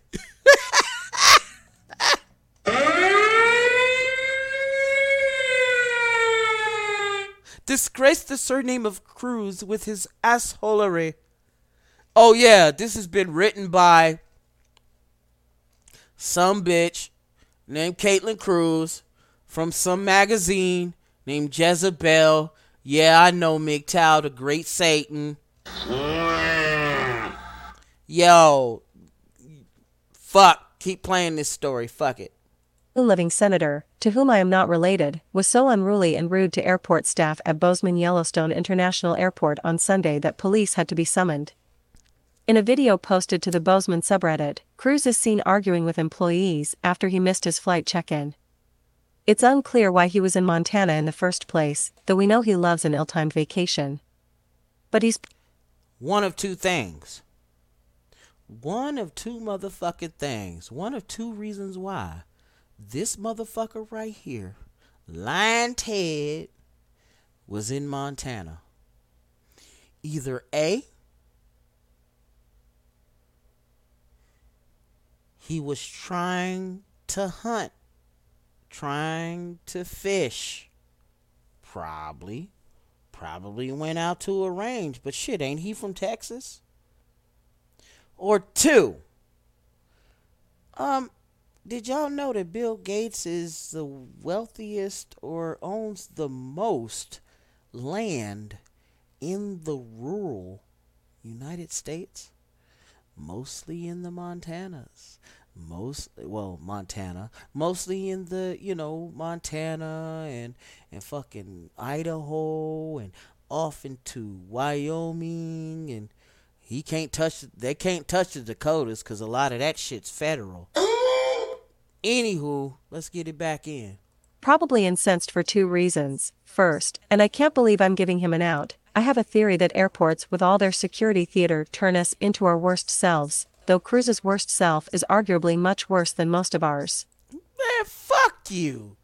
disgrace the surname of Cruz with his assholery. Oh yeah, this has been written by some bitch named Caitlin Cruz from some magazine named Jezebel. Yeah, I know MGTOW, the great Satan. Yo, fuck, keep playing this story. Fuck it. The living senator, to whom I am not related, was so unruly and rude to airport staff at Bozeman Yellowstone International Airport on Sunday that police had to be summoned. In a video posted to the Bozeman subreddit, Cruz is seen arguing with employees after he missed his flight check in. It's unclear why he was in Montana in the first place, though we know he loves an ill timed vacation. But he's One of two things. One of two motherfucking things. One of two reasons why. This motherfucker right here, Lyin' Ted, was in Montana. Either A, he was trying to hunt, trying to fish. Probably. Probably went out to a range, but shit, ain't he from Texas? Or two, um, did y'all know that Bill Gates is the wealthiest or owns the most land in the rural United States? Mostly in the Montanas. Most well, Montana. Mostly in the, you know, Montana and and fucking Idaho and off into Wyoming and he can't touch they can't touch the Dakotas cuz a lot of that shit's federal. Anywho, let's get it back in. probably incensed for two reasons. First, and I can't believe I'm giving him an out, I have a theory that airports with all their security theater turn us into our worst selves, though Cruz's worst self is arguably much worse than most of ours. Man, fuck you.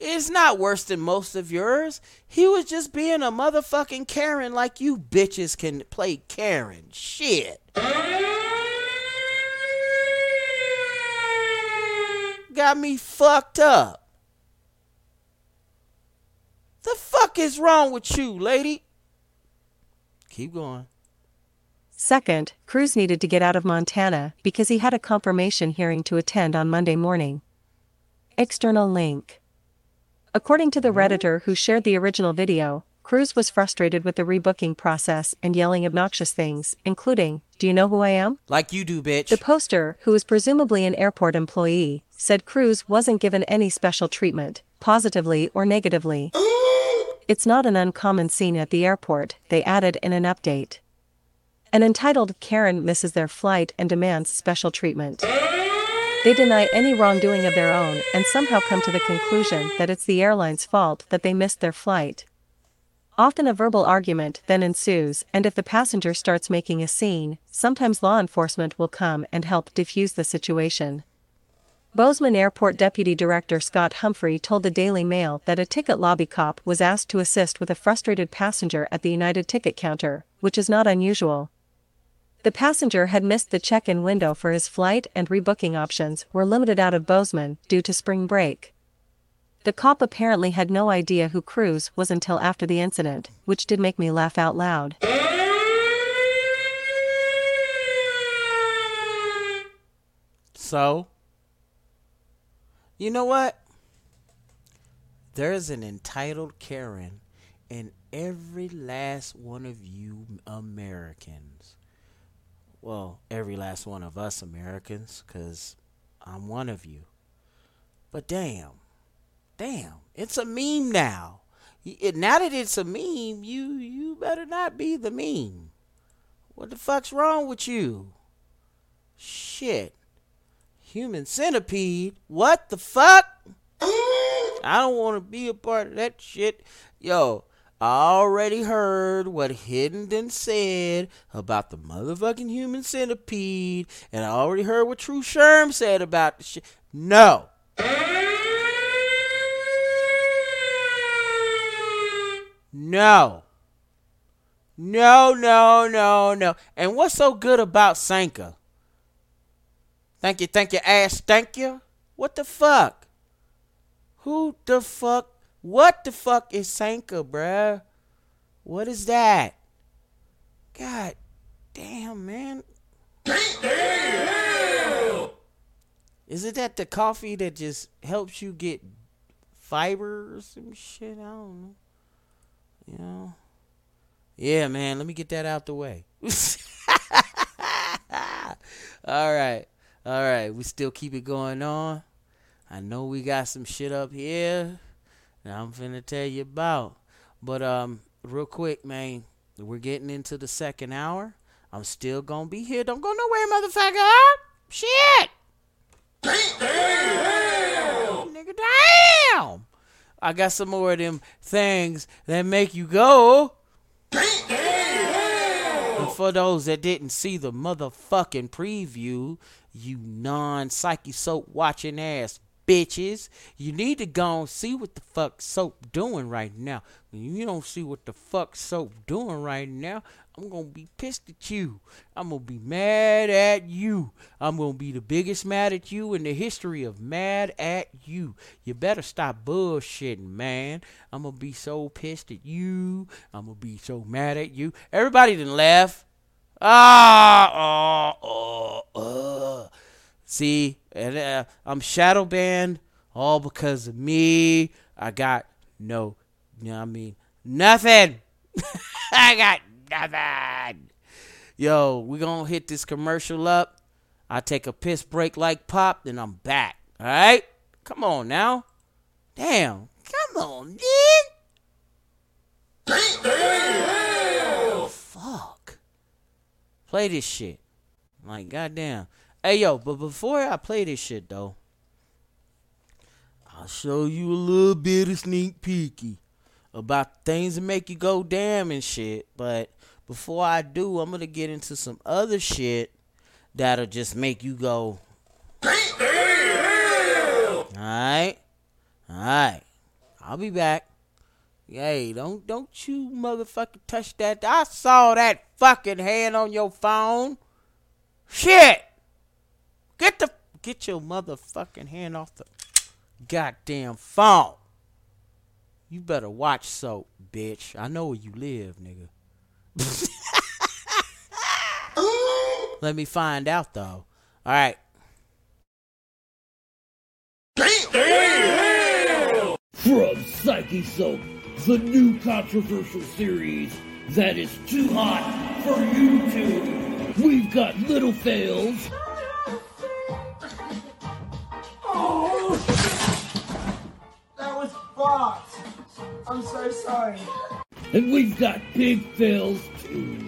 It's not worse than most of yours. He was just being a motherfucking Karen like you bitches can play Karen. Shit. Got me fucked up. The fuck is wrong with you, lady? Keep going. Second, Cruz needed to get out of Montana because he had a confirmation hearing to attend on Monday morning. External link. According to the Redditor who shared the original video, Cruz was frustrated with the rebooking process and yelling obnoxious things, including, Do you know who I am? Like you do, bitch. The poster, who is presumably an airport employee, said Cruz wasn't given any special treatment, positively or negatively. It's not an uncommon scene at the airport, they added in an update. An entitled Karen misses their flight and demands special treatment. They deny any wrongdoing of their own and somehow come to the conclusion that it's the airline's fault that they missed their flight. Often a verbal argument then ensues, and if the passenger starts making a scene, sometimes law enforcement will come and help defuse the situation. Bozeman Airport Deputy Director Scott Humphrey told the Daily Mail that a ticket lobby cop was asked to assist with a frustrated passenger at the United ticket counter, which is not unusual. The passenger had missed the check in window for his flight and rebooking options were limited out of Bozeman due to spring break. The cop apparently had no idea who Cruz was until after the incident, which did make me laugh out loud. So, you know what? There's an entitled Karen in every last one of you Americans. Well, every last one of us Americans, because I'm one of you. But damn, damn, it's a meme now. It- Now that it's a meme, you you better not be the meme. What the fuck's wrong with you? Shit. Human centipede? What the fuck? I don't want to be a part of that shit. Yo, already heard what Hiddenden said about the motherfucking human centipede, and I already heard what True Sherm said about the shit. No. No. No, no, no, no. And what's so good about Sanka? Thank you, thank you, ass, thank you. What the fuck? Who the fuck? What the fuck is Sanka, bruh? What is that? God damn, man. Is it that the coffee that just helps you get fiber or some shit? I don't know. You know? Yeah, man, let me get that out the way. All right. All right. We still keep it going on. I know we got some shit up here that I'm finna tell you about. But um real quick, man, we're getting into the second hour. I'm still gonna be here. Don't go nowhere, motherfucker. Shit. Nigga, damn. I got some more of them things that make you go. And for those that didn't see the motherfucking preview, you non psyche soap watching ass bitches, you need to go and see what the fuck soap doing right now. When you don't see what the fuck soap doing right now, I'm gonna be pissed at you. I'm gonna be mad at you. I'm gonna be the biggest mad at you in the history of mad at you. You better stop bullshitting, man. I'm gonna be so pissed at you. I'm gonna be so mad at you. Everybody didn't laugh. Ah, oh, oh, uh. See, and uh, I'm shadow banned all because of me. I got no, you know what I mean, nothing. I got nothing. Yo, we gonna hit this commercial up. I take a piss break like pop, then I'm back. All right, come on now. Damn, come on, dude. Fuck. Play this shit. Like, goddamn. Hey, yo, but before I play this shit, though, I'll show you a little bit of sneak peeky about things that make you go damn and shit. But before I do, I'm to get into some other shit that'll just make you go. Alright? Alright. I'll be back. Hey, don't don't you motherfucking touch that. I saw that fucking hand on your phone. Shit. Get the get your motherfucking hand off the goddamn phone. You better watch soap, bitch. I know where you live, nigga. Let me find out though. All right. From Psyche Soap, the new controversial series that is too hot for YouTube. We've got little fails. Fucked. I'm so sorry. And we've got big fails too.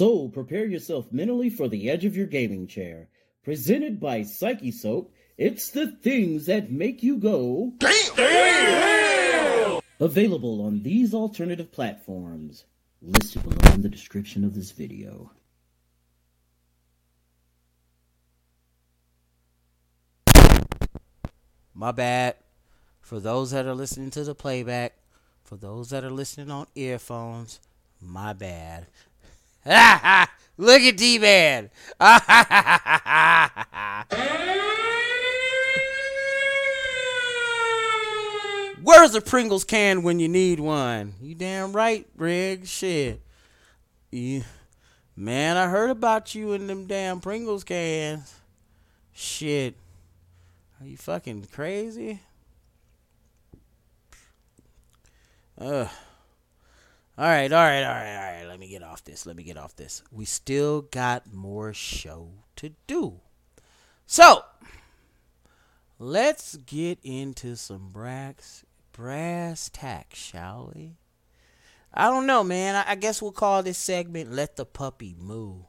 So prepare yourself mentally for the edge of your gaming chair. Presented by Psyche Soap, it's the things that make you go. Available on these alternative platforms. Listed below in the description of this video. My bad. For those that are listening to the playback, for those that are listening on earphones, my bad. Look at D Man. Where's the Pringles can when you need one? You damn right, Rig. Shit. Man, I heard about you in them damn Pringles cans. Shit. Are you fucking crazy? Ugh. All right, all right, all right, all right. Let me get off this. Let me get off this. We still got more show to do. So, let's get into some brass, brass tacks, shall we? I don't know, man. I, I guess we'll call this segment Let the Puppy Moo.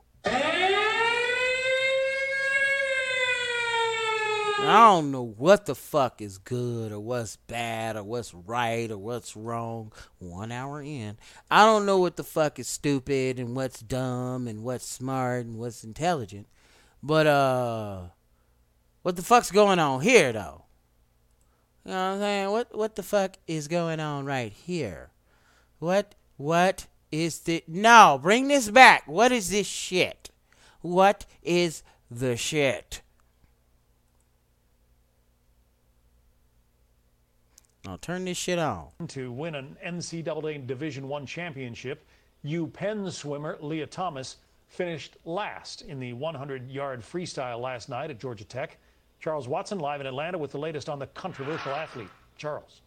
I don't know what the fuck is good or what's bad or what's right or what's wrong. One hour in. I don't know what the fuck is stupid and what's dumb and what's smart and what's intelligent. But uh what the fuck's going on here though? You know what I'm saying? What what the fuck is going on right here? What what is the No, bring this back. What is this shit? What is the shit? Now turn this shit on. To win an NCAA Division One championship, U Penn swimmer Lia Thomas finished last in the 100-yard freestyle last night at Georgia Tech. Charles Watson live in Atlanta with the latest on the controversial athlete. Charles.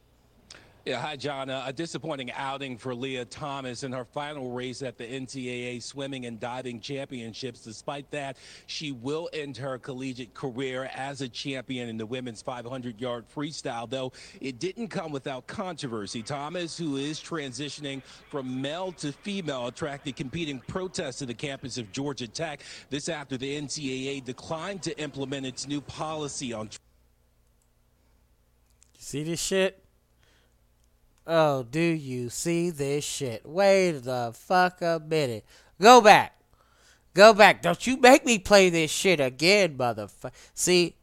Yeah, hi, John. Uh, a disappointing outing for Lia Thomas in her final race at the NCAA Swimming and Diving Championships. Despite that, she will end her collegiate career as a champion in the women's 500 yard freestyle, though it didn't come without controversy. Thomas, who is transitioning from male to female, attracted competing protests to the campus of Georgia Tech. This after the NCAA declined to implement its new policy on. See this shit? Oh, do you see this shit? Wait the fuck a minute. Go back. Go back. Don't you make me play this shit again, motherfucker. See,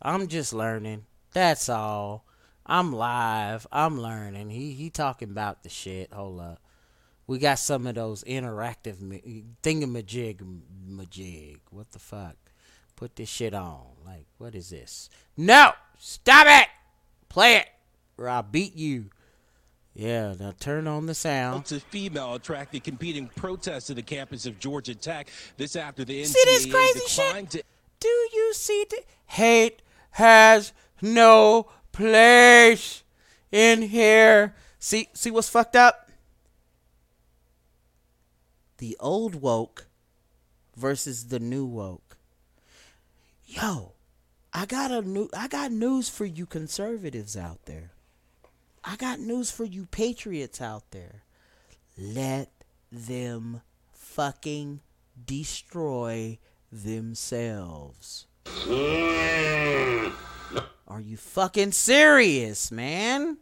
I'm just learning. That's all. I'm live. I'm learning. He he talking about the shit. Hold up. We got some of those interactive thingamajig majig. What the fuck? Put this shit on. Like, what is this? No! Stop it! Play it! Or I'll beat you. Yeah, now turn on the sound. To female attracted competing protests to the campus of Georgia Tech. This after the NCAA See this crazy declined shit? to Do you see the hate has no place in here? See see what's fucked up? The old woke versus the new woke. Yo, I got a new I got news for you conservatives out there. I got news for you patriots out there. Let them fucking destroy themselves. Mm. Are you fucking serious, man?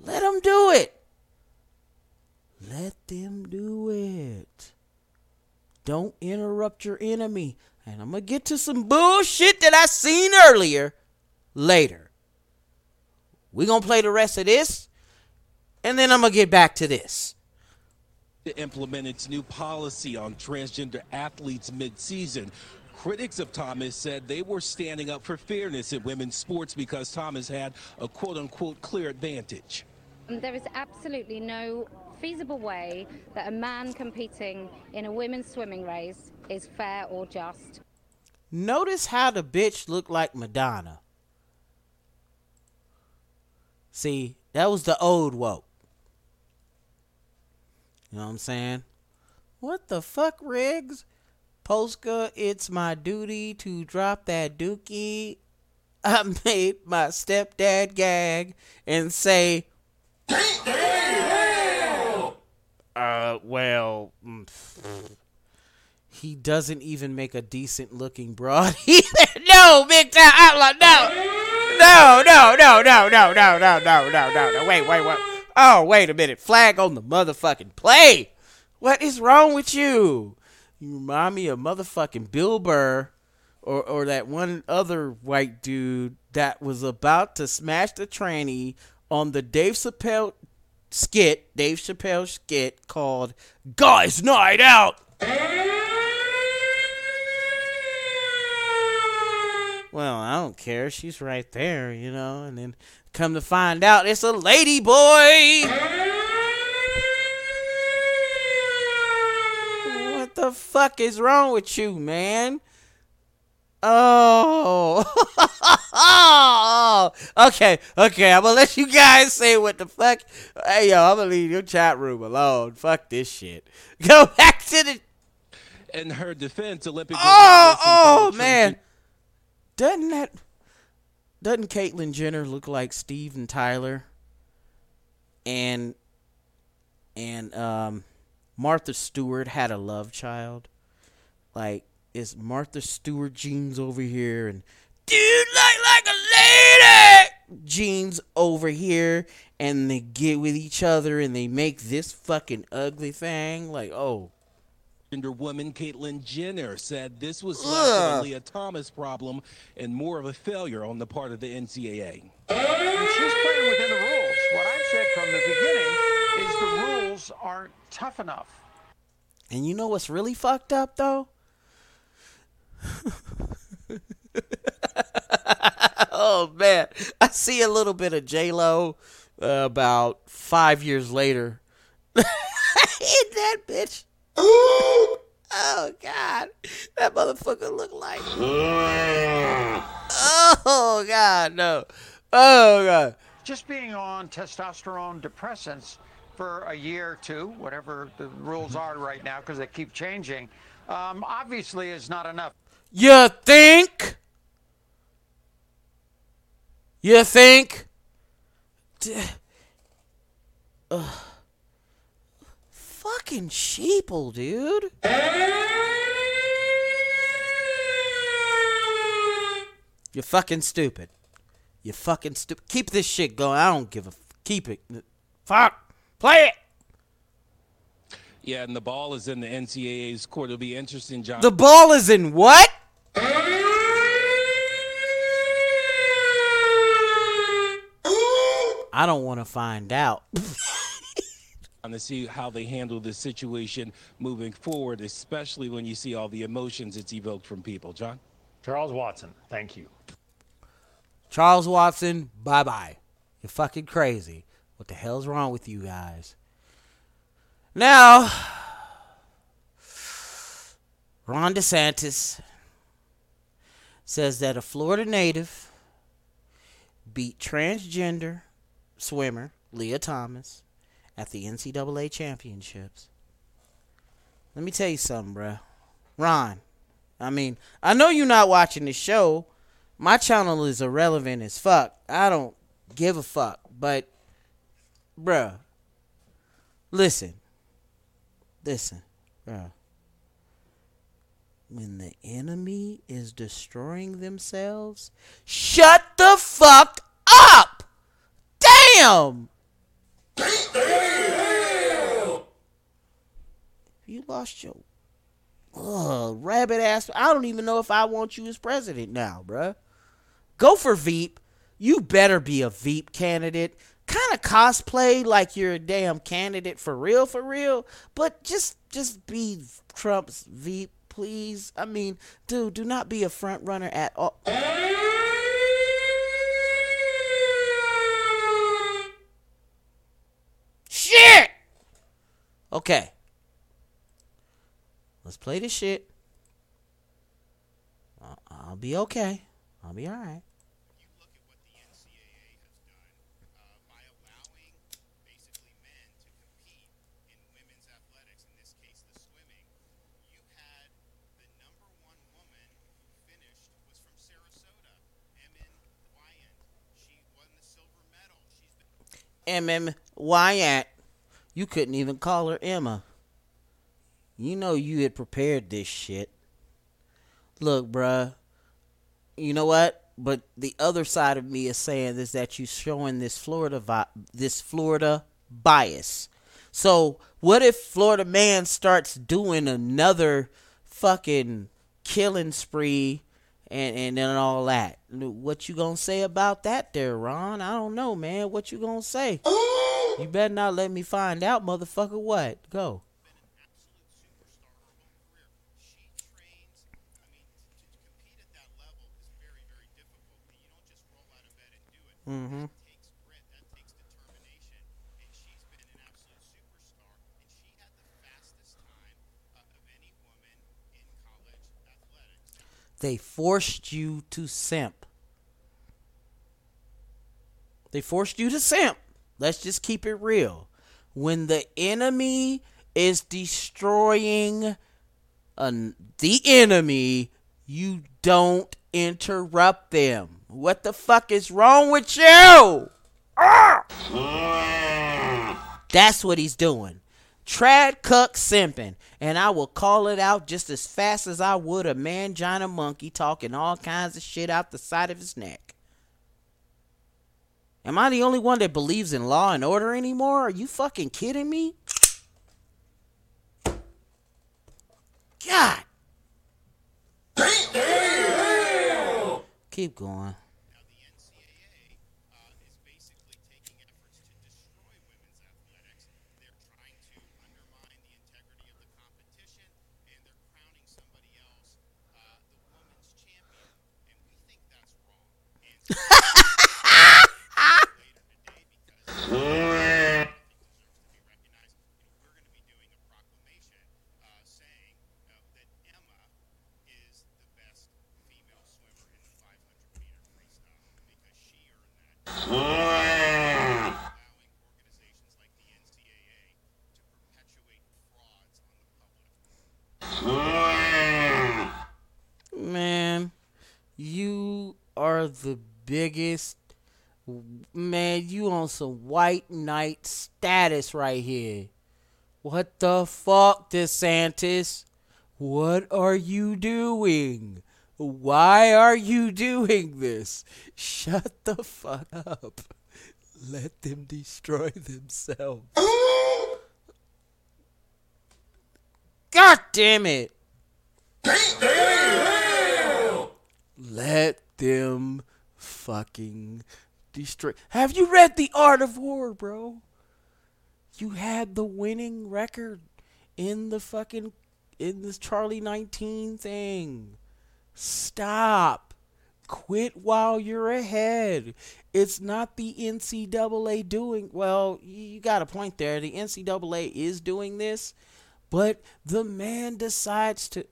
Let them do it. Let them do it. Don't interrupt your enemy. And I'm going to get to some bullshit that I seen earlier later. We're going to play the rest of this, and then I'm going to get back to this. to implement its new policy on transgender athletes mid-season. Critics of Thomas said they were standing up for fairness in women's sports because Thomas had a quote-unquote clear advantage. Um, there is absolutely no feasible way that a man competing in a women's swimming race is fair or just. Notice how the bitch looked like Madonna. See, that was the old woke. You know what I'm saying? What the fuck, Riggs? Polska, it's my duty to drop that dookie. I made my stepdad gag and say, uh, well, mm, he doesn't even make a decent looking broad either. no, big time outlaw, no. No, no, no, no, no, no, no, no, no, no, no. Wait, wait, wait. Oh, wait a minute. Flag on the motherfucking play. What is wrong with you? You remind me of motherfucking Bill Burr or, or that one other white dude that was about to smash the tranny on the Dave Chappelle skit, Dave Chappelle skit called Guys Night Out. Well, I don't care. She's right there, you know. And then come to find out, it's a lady boy. What the fuck is wrong with you, man? Oh. oh. okay, okay. I'm gonna let you guys say what the fuck. Hey, yo, I'm gonna leave your chat room alone. Fuck this shit. Go back to the. In her defense, Olympic. Oh, oh, man. Doesn't that doesn't Caitlyn Jenner look like Steven Tyler? And and um Martha Stewart had a love child. Like is Martha Stewart jeans over here and dude like like a lady. Jeans over here, and they get with each other, and they make this fucking ugly thing. Like, oh, woman Caitlyn Jenner said this was less of a Lia Thomas problem and more of a failure on the part of the NCAA. And she's playing within the rules. What I've said from the beginning is the rules aren't tough enough. and you know what's really fucked up though? oh man, I see a little bit of J Lo uh, about five years later. Hit that bitch. Oh god, that motherfucker looked like. oh god, no. Oh god. Just being on testosterone depressants for a year or two, whatever the rules are right now, because they keep changing, um, obviously is not enough. You think? You think? D- Ugh. Fucking sheeple, dude. You're fucking stupid. You're fucking stupid. Keep this shit going. I don't give a. F- keep it. Fuck. Play it. Yeah, and the ball is in the NCAA's court. It'll be interesting, John. The ball is in what? I don't want to find out. on to see how they handle this situation moving forward, especially when you see all the emotions it's evoked from people. John? Charles Watson, thank you. Charles Watson, bye bye. You're fucking crazy. What the hell's wrong with you guys? Now, Ron DeSantis says that a Florida native beat transgender swimmer Lia Thomas at the NCAA championships. Let me tell you something, bruh. Ron, I mean, I know you're not watching the show. My channel is irrelevant as fuck. I don't give a fuck. But, bruh, listen. Listen, bruh. When the enemy is destroying themselves, shut the fuck up! Damn! You lost your Ugh, rabbit ass. I don't even know if I want you as president now, bruh. Go for Veep. You better be a Veep candidate. Kind of cosplay like you're a damn candidate for real, for real. But just, just be Trump's Veep, please. I mean, dude, do not be a front runner at all. Shit. Okay. Let's play this shit. I- I'll be okay. I'll be all right. MM Weyant. You couldn't even call her Emma. You know you had prepared this shit. Look, bruh. You know what? But the other side of me is saying is that you showing this Florida vi- this Florida bias. So what if Florida man starts doing another fucking killing spree and and then all that? What you gonna say about that, there, Ron? I don't know, man. What you gonna say? you better not let me find out, motherfucker. What? Go. Mm-hmm. They forced you to simp. They forced you to simp. Let's just keep it real. When the enemy is destroying an, the enemy, you don't interrupt them. What the fuck is wrong with you? That's what he's doing. Trad cuck simping, and I will call it out just as fast as I would a mangina monkey talking all kinds of shit out the side of his neck. Am I the only one that believes in law and order anymore? Are you fucking kidding me? God. Keep going. Man, you are the biggest. Man, you on some white knight status right here. What the fuck, DeSantis? What are you doing? Why are you doing this? Shut the fuck up. Let them destroy themselves. God damn it. Let them fucking destroy. Have you read The Art of War, bro? You had the winning record in the fucking in this Charlie 19 thing. Stop. Quit while you're ahead. It's not the NCAA doing well, you got a point there. The NCAA is doing this, but the man decides to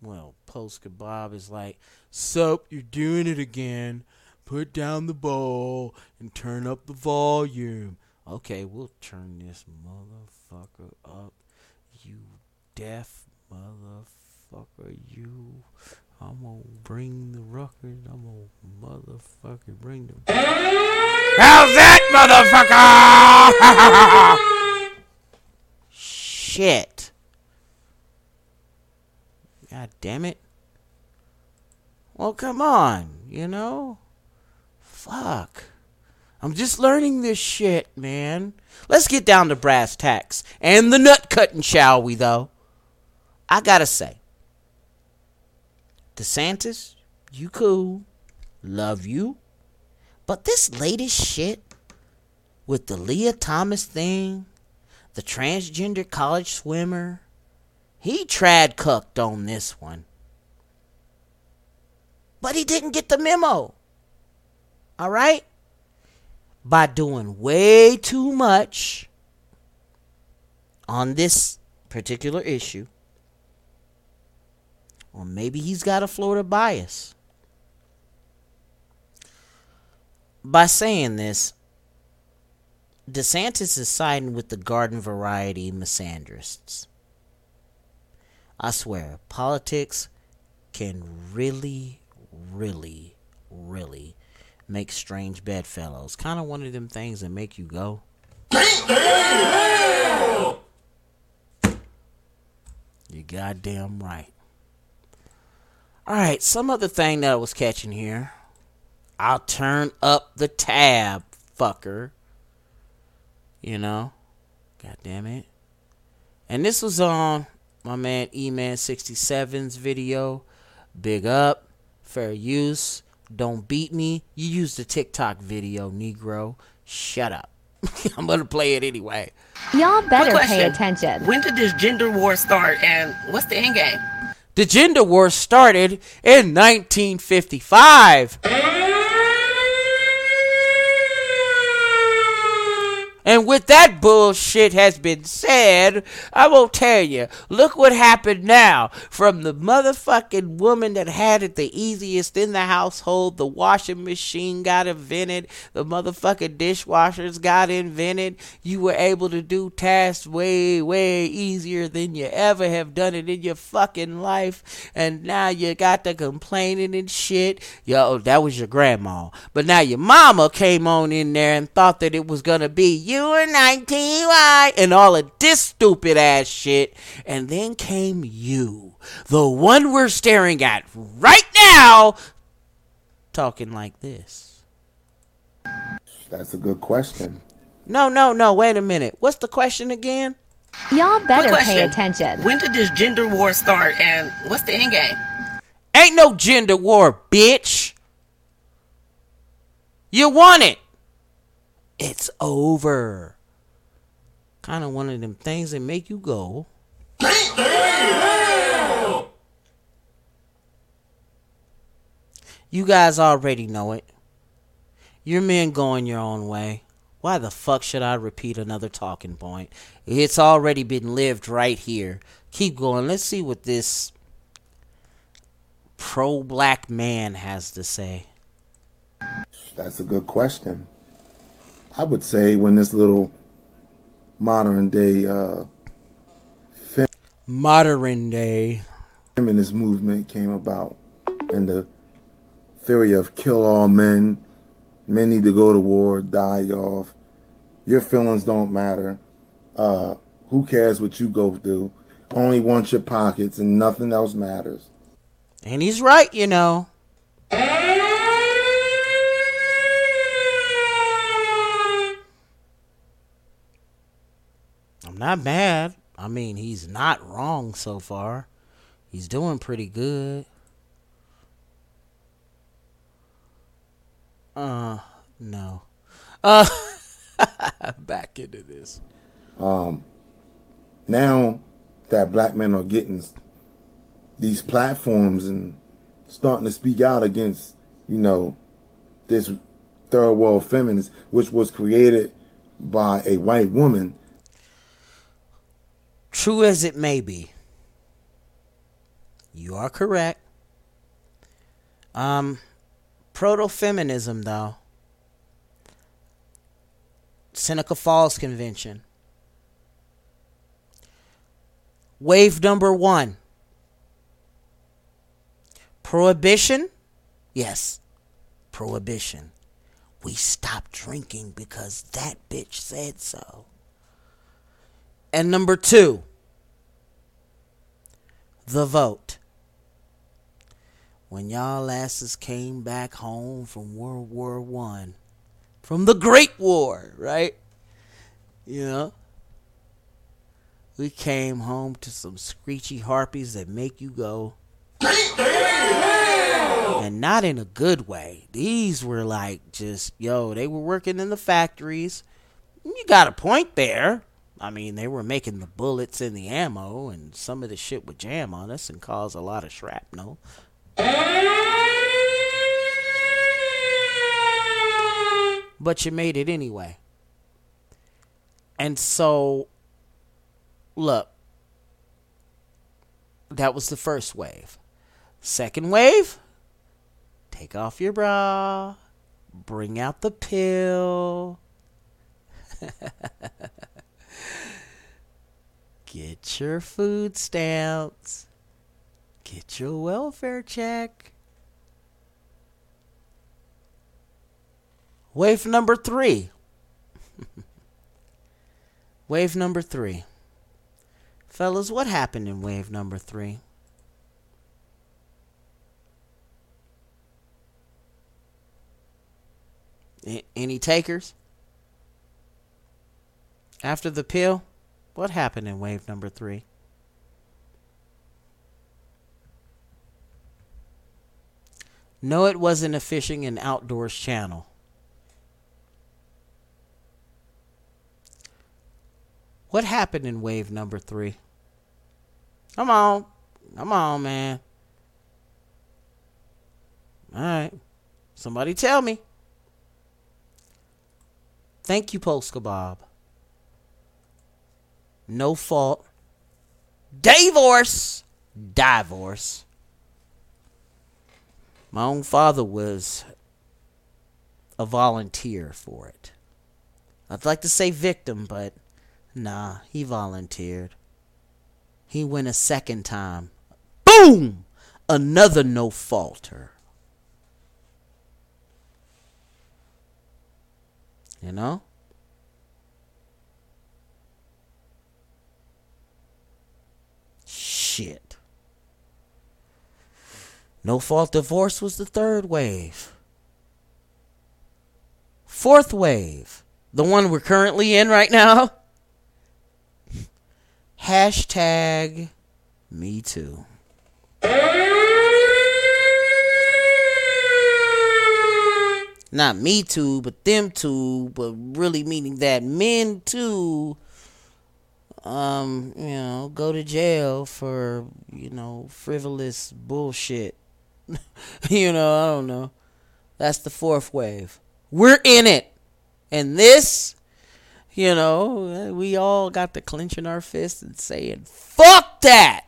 well, Polska Bob is like, Sup, you're doing it again. Put down the bowl and turn up the volume. Okay, we'll turn this motherfucker up. You deaf motherfucker, you. I'm gonna bring the ruckus. I'm gonna motherfucker bring the. How's that, motherfucker? Shit. God damn it. Well, come on, you know? Fuck. I'm just learning this shit, man. Let's get down to brass tacks and the nut cutting, shall we, though? I gotta say, DeSantis, you cool. Love you. But this latest shit with the Lia Thomas thing, the transgender college swimmer, he trad cucked on this one. But he didn't get the memo. All right? By doing way too much on this particular issue. Or maybe he's got a Florida bias. By saying this, DeSantis is siding with the garden variety misandrists. I swear, politics can really, really, really make strange bedfellows. Kind of one of them things that make you go. You goddamn right. All right, some other thing that I was catching here. I'll turn up the tab, fucker. You know? God damn it. And this was on my man E Man 67's video. Big up. Fair use. Don't beat me. You used the TikTok video, Negro. Shut up. I'm gonna play it anyway. Y'all better pay attention. When did this gender war start and what's the end game? The gender war started in 1955. And with that bullshit has been said, I won't tell you, look what happened now. From the motherfucking woman that had it the easiest in the household, the washing machine got invented, the motherfucking dishwashers got invented. You were able to do tasks way, way easier than you ever have done it in your fucking life. And now you got the complaining and shit. Yo, that was your grandma. But now your mama came on in there and thought that it was gonna be you you were 19, why? And all of this stupid ass shit. And then came you, the one we're staring at right now, talking like this. That's a good question. No, no, no, wait a minute. What's the question again? Y'all better pay attention. When did this gender war start and what's the end game? Ain't no gender war, bitch. You want it. It's over. Kind of one of them things that make you go. You guys already know it. Your men going your own way. Why the fuck should I repeat another talking point? It's already been lived right here. Keep going. Let's see what this pro black man has to say. That's a good question. I would say when this little modern day uh, Modern day. feminist movement came about and the theory of kill all men, men need to go to war, die off, your feelings don't matter, uh, who cares what you go through, only want your pockets and nothing else matters. And he's right, you know. Not mad. I mean, he's not wrong so far. He's doing pretty good. Uh, no. Uh, back into this. Um, now that black men are getting these platforms and starting to speak out against, you know, this third world feminist, which was created by a white woman. True as it may be, you are correct. Um, proto feminism, though. Seneca Falls Convention. Wave number one. Prohibition? Yes, prohibition. We stopped drinking because that bitch said so. And number two, the vote. When y'all asses came back home from World War One, from the Great War, right? You know, we came home to some screechy harpies that make you go. And not in a good way. These were like just, yo, they were working in the factories. You got a point there. I mean, they were making the bullets and the ammo, and some of the shit would jam on us and cause a lot of shrapnel. But you made it anyway. And so, look, that was the first wave. Second wave, take off your bra, bring out the pill. Get your food stamps. Get your welfare check. Wave number three. wave number three. Fellas, what happened in wave number three? Any takers? After the pill, what happened in wave number three? No, it wasn't a fishing and outdoors channel. What happened in wave number three? Come on. Come on, man. All right. Somebody tell me. Thank you, Polska Bob. No fault. Divorce. Divorce. My own father was a volunteer for it. I'd like to say victim, but nah, he volunteered. He went a second time. Boom! Another no faulter. You know? shit. No fault divorce was the third wave. Fourth wave, the one we're currently in right now. Hashtag me too. Not me too, but them too, but really meaning that men too um, you know, go to jail for, you know, frivolous bullshit. you know, I don't know. That's the fourth wave. We're in it. And this, you know, we all got to clenching our fists and saying, fuck that.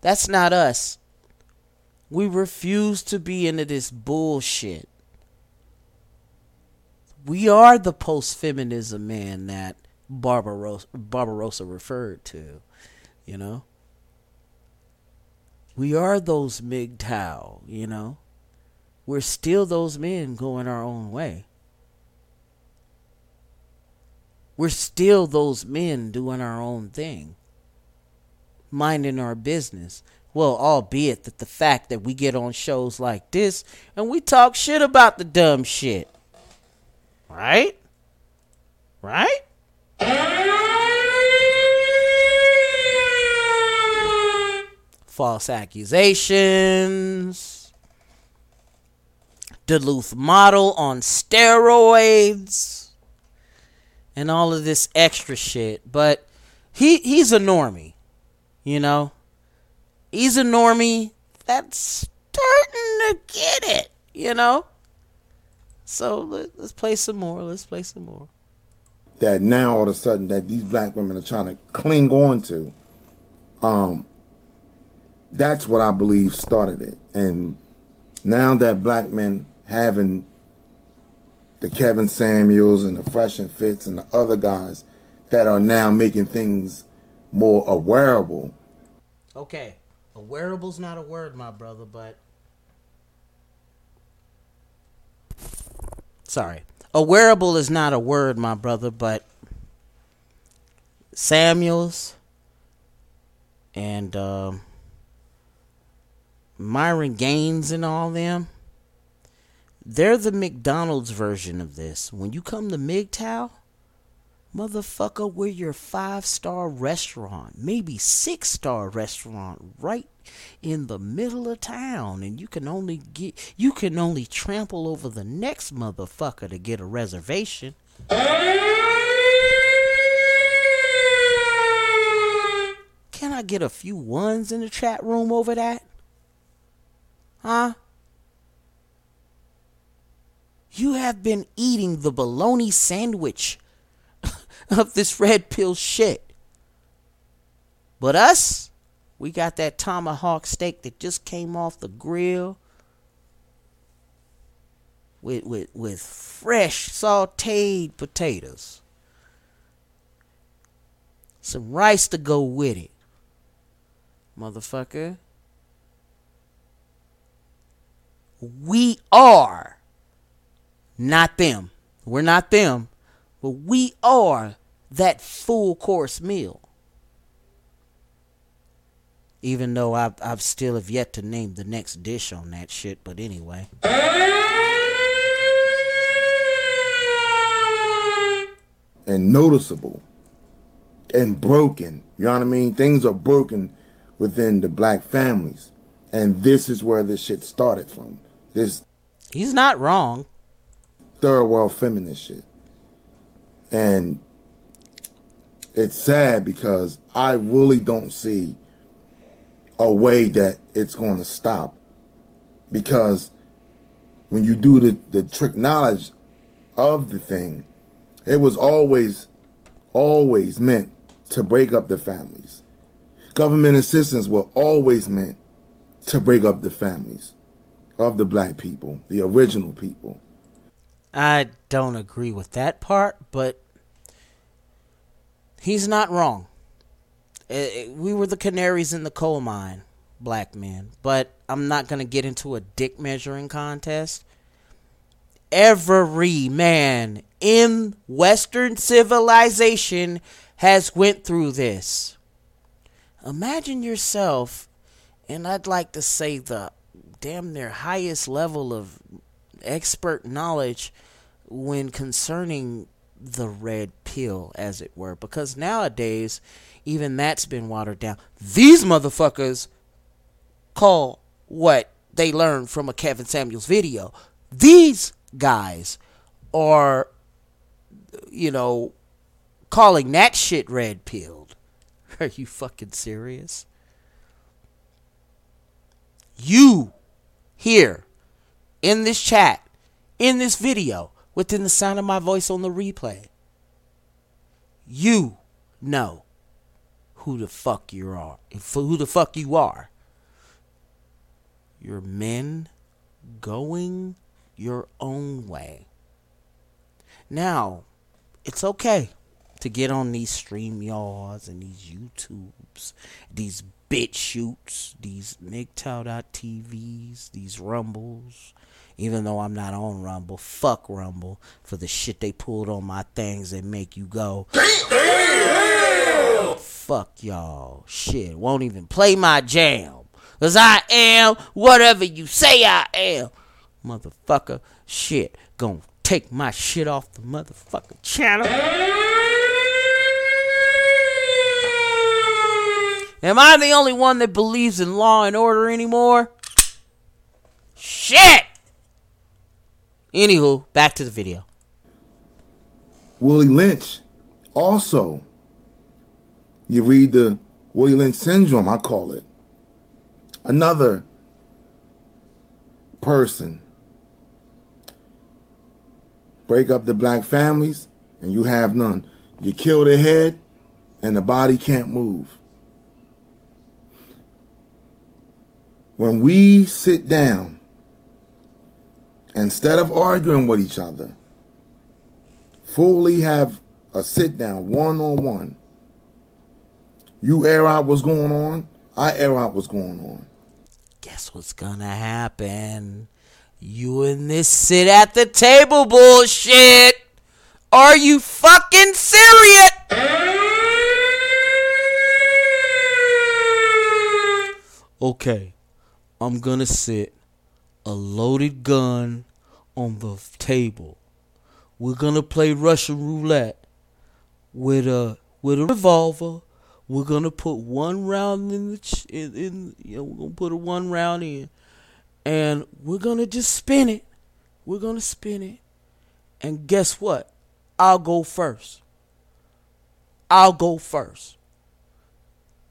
That's not us. We refuse to be into this bullshit. We are the post feminism man that Barbarossa, Barbarossa referred to, you know. We are those MGTOW, you know. We're still those men going our own way. We're still those men doing our own thing, minding our business. Well, albeit that the fact that we get on shows like this and we talk shit about the dumb shit. Right? Right? False accusations. Duluth model on steroids. And all of this extra shit. But he he's a normie. You know? He's a normie that's starting to get it, you know? So let, let's play some more. Let's play some more that now all of a sudden that these black women are trying to cling on to. Um, that's what I believe started it. And now that black men having the Kevin Samuels and the Fresh and Fits and the other guys that are now making things more awareable. Okay, a wearable's not a word, my brother, but sorry. A wearable is not a word, my brother, but Samuels and um, Myron Gaines and all them, they're the McDonald's version of this. When you come to MGTOW, motherfucker, we're your five star restaurant, maybe six star restaurant, right in the middle of town, and you can only get you can only trample over the next motherfucker to get a reservation. Can I get a few ones in the chat room over that? Huh? You have been eating the bologna sandwich of this red pill shit. But us, we got that tomahawk steak that just came off the grill with with with fresh sauteed potatoes. Some rice to go with it. Motherfucker. We are not them. We're not them. But we are that full course meal even though I've, I've still have yet to name the next dish on that shit. But anyway. And noticeable and broken. You know what I mean? Things are broken within the black families. And this is where this shit started from. This He's not wrong. Third world feminist shit. And it's sad because I really don't see a way that it's going to stop. Because when you do the, the trick knowledge of the thing, it was always, always meant to break up the families. Government assistance were always meant to break up the families of the black people, the original people. I don't agree with that part, but he's not wrong. Uh, we were the canaries in the coal mine, black men. But I'm not gonna get into a dick measuring contest. Every man in Western civilization has went through this. Imagine yourself and I'd like to say the damn near highest level of expert knowledge when concerning the red pill, as it were, because nowadays even that's been watered down. These motherfuckers call what they learned from a Kevin Samuels video. These guys are, you know, calling that shit red pilled. Are you fucking serious? You here in this chat, in this video, within the sound of my voice on the replay, you know who the fuck you are. Who the fuck you are. You're men going your own way. Now, it's okay to get on these StreamYards and these YouTubes, these BitChutes, these MGTOW.TVs, these Rumbles. Even though I'm not on Rumble, fuck Rumble for the shit they pulled on my things that make you go. Fuck y'all. Shit, won't even play my jam. Cause I am whatever you say I am. Motherfucker, shit, gonna take my shit off the motherfucking channel. Am I the only one that believes in law and order anymore? Shit! Anywho, back to the video. Willie Lynch also. You read the Willie Lynch syndrome, I call it. Another person break up the black families and you have none. You kill the head and the body can't move. When we sit down, instead of arguing with each other, fully have a sit down one on one. You air out what's going on, I air out what's going on. Guess what's gonna happen? You and this sit at the table bullshit. Are you fucking serious? Okay, I'm gonna sit a loaded gun on the table. We're gonna play Russian roulette with a with a revolver. We're gonna put one round in the ch- in, in you know we're gonna put a one round in, and we're gonna just spin it. We're gonna spin it, and guess what? I'll go first. I'll go first,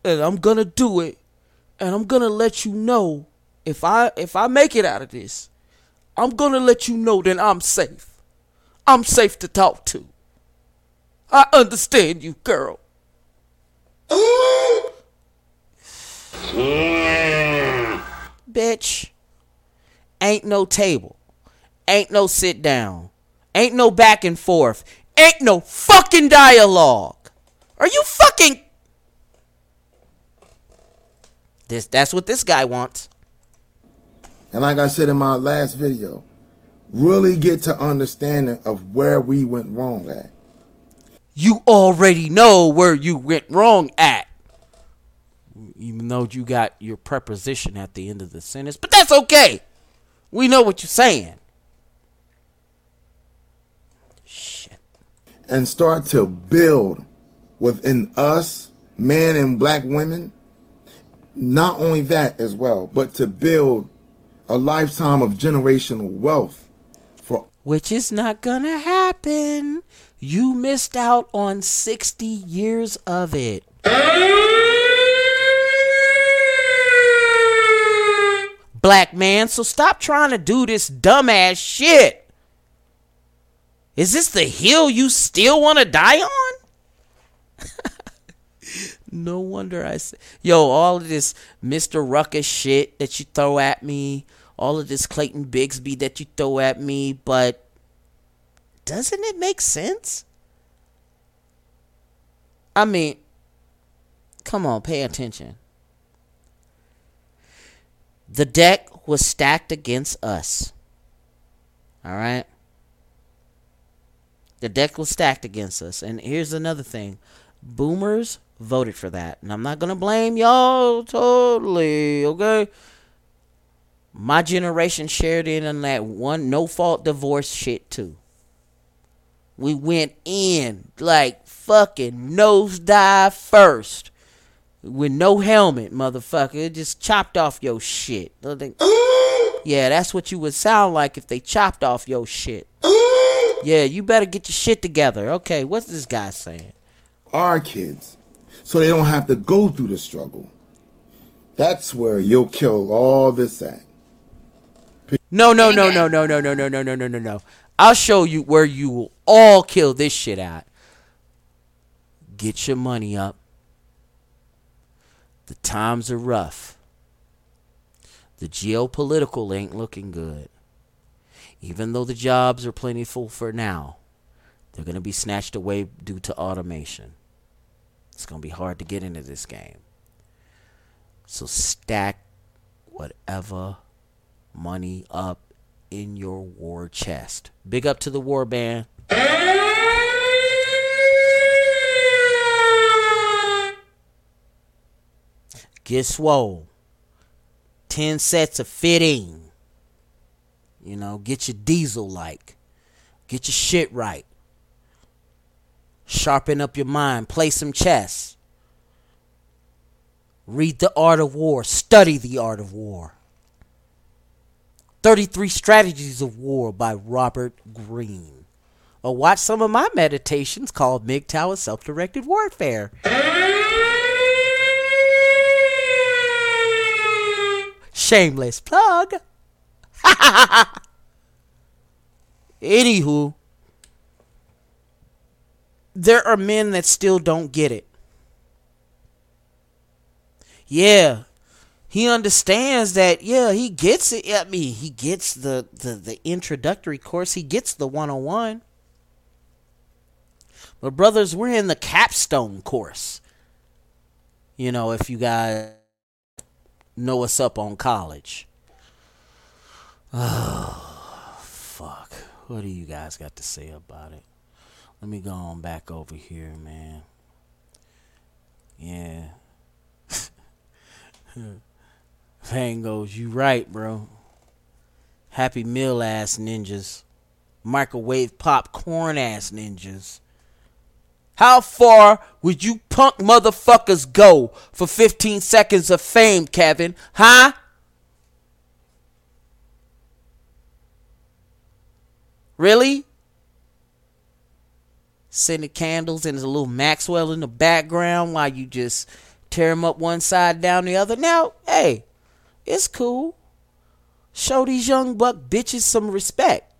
and I'm gonna do it, and I'm gonna let you know if I if I make it out of this, I'm gonna let you know that I'm safe. I'm safe to talk to. I understand you, girl. Bitch. Ain't no table. Ain't no sit down. Ain't no back and forth. Ain't no fucking dialogue. Are you fucking This that's what this guy wants. And like I said in my last video, really get to understanding of where we went wrong at. You already know where you went wrong at. Even though you got your preposition at the end of the sentence, but that's okay. We know what you're saying. Shit. And start to build within us, men and black women, not only that as well, but to build a lifetime of generational wealth for Which is not gonna happen. You missed out on 60 years of it. Black man, so stop trying to do this dumbass shit. Is this the hill you still want to die on? no wonder I say, yo, all of this Mr. Ruckus shit that you throw at me, all of this Clayton Bigsby that you throw at me, but doesn't it make sense? I mean, come on, pay attention. The deck was stacked against us. All right? The deck was stacked against us. And here's another thing Boomers voted for that. And I'm not going to blame y'all totally, okay? My generation shared in on that one no fault divorce shit too. We went in like fucking nosedive first. With no helmet, motherfucker. It just chopped off your shit. Yeah, that's what you would sound like if they chopped off your shit. Yeah, you better get your shit together. Okay, what's this guy saying? Our kids, so they don't have to go through the struggle. That's where you'll kill all this at. No, no, no, no, no, no, no, no, no, no, no, no, no. I'll show you where you will all kill this shit at. Get your money up. The times are rough. The geopolitical ain't looking good. Even though the jobs are plentiful for now, they're going to be snatched away due to automation. It's going to be hard to get into this game. So stack whatever money up in your war chest. Big up to the war band. Get swole. 10 sets of fitting. You know, get your diesel like. Get your shit right. Sharpen up your mind. Play some chess. Read The Art of War. Study The Art of War. 33 Strategies of War by Robert Greene. Or watch some of my meditations called MGTOW Self Directed Warfare. Shameless plug. Anywho, there are men that still don't get it. Yeah, he understands that. Yeah, he gets it. I mean, he gets the the, the introductory course. He gets the one on one. But brothers, we're in the capstone course. You know, if you guys know what's up on college. Oh, fuck. What do you guys got to say about it? Let me go on back over here, man. Yeah. Van goes, you right, bro. Happy meal ass ninjas. Microwave popcorn ass ninjas. How far would you punk motherfuckers go for 15 seconds of fame, Kevin? Huh? Really? Sending candles and there's a little Maxwell in the background while you just tear them up one side down the other. Now, hey, it's cool. Show these young buck bitches some respect.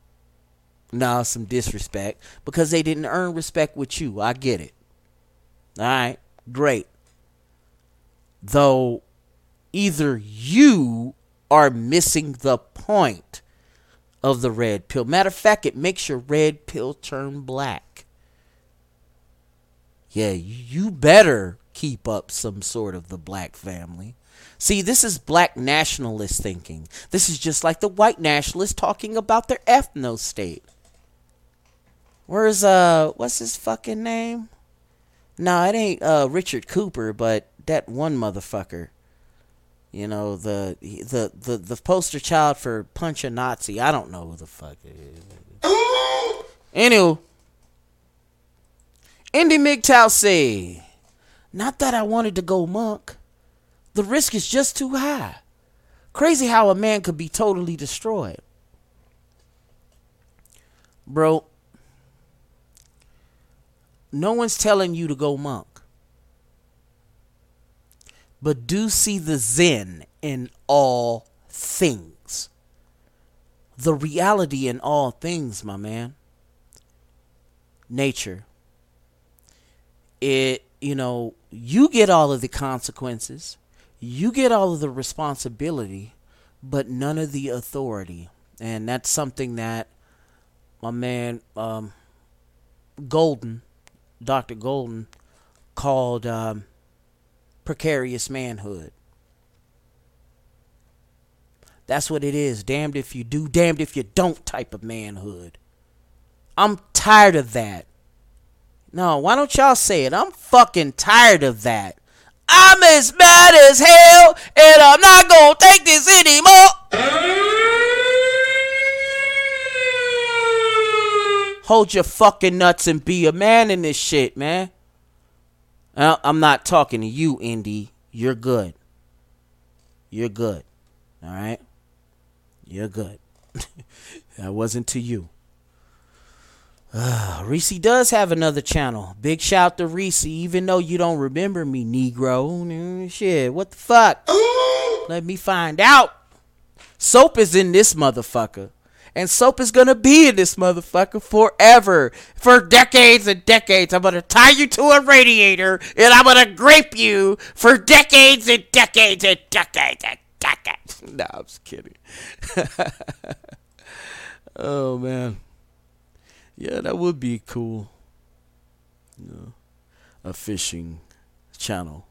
Nah, some disrespect because they didn't earn respect with you. I get it. All right, great. Though either you are missing the point of the red pill. Matter of fact, it makes your red pill turn black. Yeah, you better keep up some sort of the black family. See, this is black nationalist thinking. This is just like the white nationalists talking about their ethno state. Where's uh what's his fucking name? No, it ain't uh Richard Cooper, but that one motherfucker. You know, the the the the poster child for punch a Nazi. I don't know who the fuck it is. Anywho. Indy MGTOW say, not that I wanted to go monk. The risk is just too high. Crazy how a man could be totally destroyed. Bro, no one's telling you to go monk. But do see the Zen in all things. The reality in all things, my man. Nature. It, you know, you get all of the consequences, you get all of the responsibility, but none of the authority. And that's something that my man um, Golden Dr. Golden called um, precarious manhood. That's what it is. Damned if you do, damned if you don't type of manhood. I'm tired of that. No, why don't y'all say it? I'm fucking tired of that. I'm as mad as hell, and I'm not gonna take this anymore. Hold your fucking nuts and be a man in this shit, man. I'm not talking to you, Indy. You're good. You're good. All right? You're good. that wasn't to you. Uh, Reese does have another channel. Big shout to Reese, even though you don't remember me, Negro. Shit, what the fuck? Let me find out. Soap is in this motherfucker. And soap is gonna be in this motherfucker forever. For decades and decades. I'm gonna tie you to a radiator and I'm gonna grape you for decades and decades and decades and decades. Nah, I'm just kidding. oh man. Yeah, that would be cool. Yeah. A fishing channel.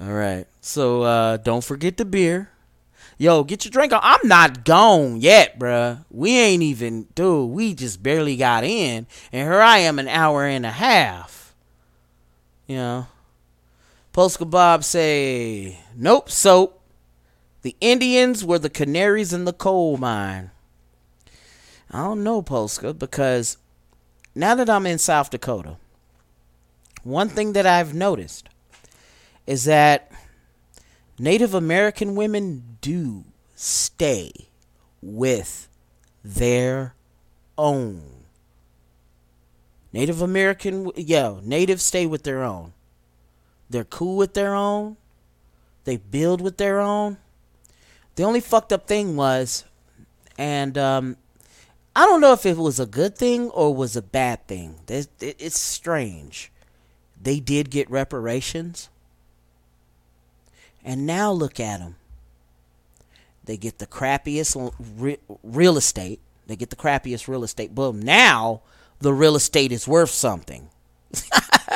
All right. So uh don't forget the beer. Yo, get your drink on. I'm not gone yet, bruh. We ain't even, dude. We just barely got in, and here I am, an hour and a half. You know, Polska Bob say, nope, soap. The Indians were the canaries in the coal mine. I don't know, Polska, because now that I'm in South Dakota, one thing that I've noticed is that Native American women do stay with their own. Native American, yeah, natives stay with their own. They're cool with their own. They build with their own. The only fucked up thing was, and um, I don't know if it was a good thing or was a bad thing. It- it- It's strange. They did get reparations. And now look at them. They get the crappiest real estate. They get the crappiest real estate. Boom. Now the real estate is worth something.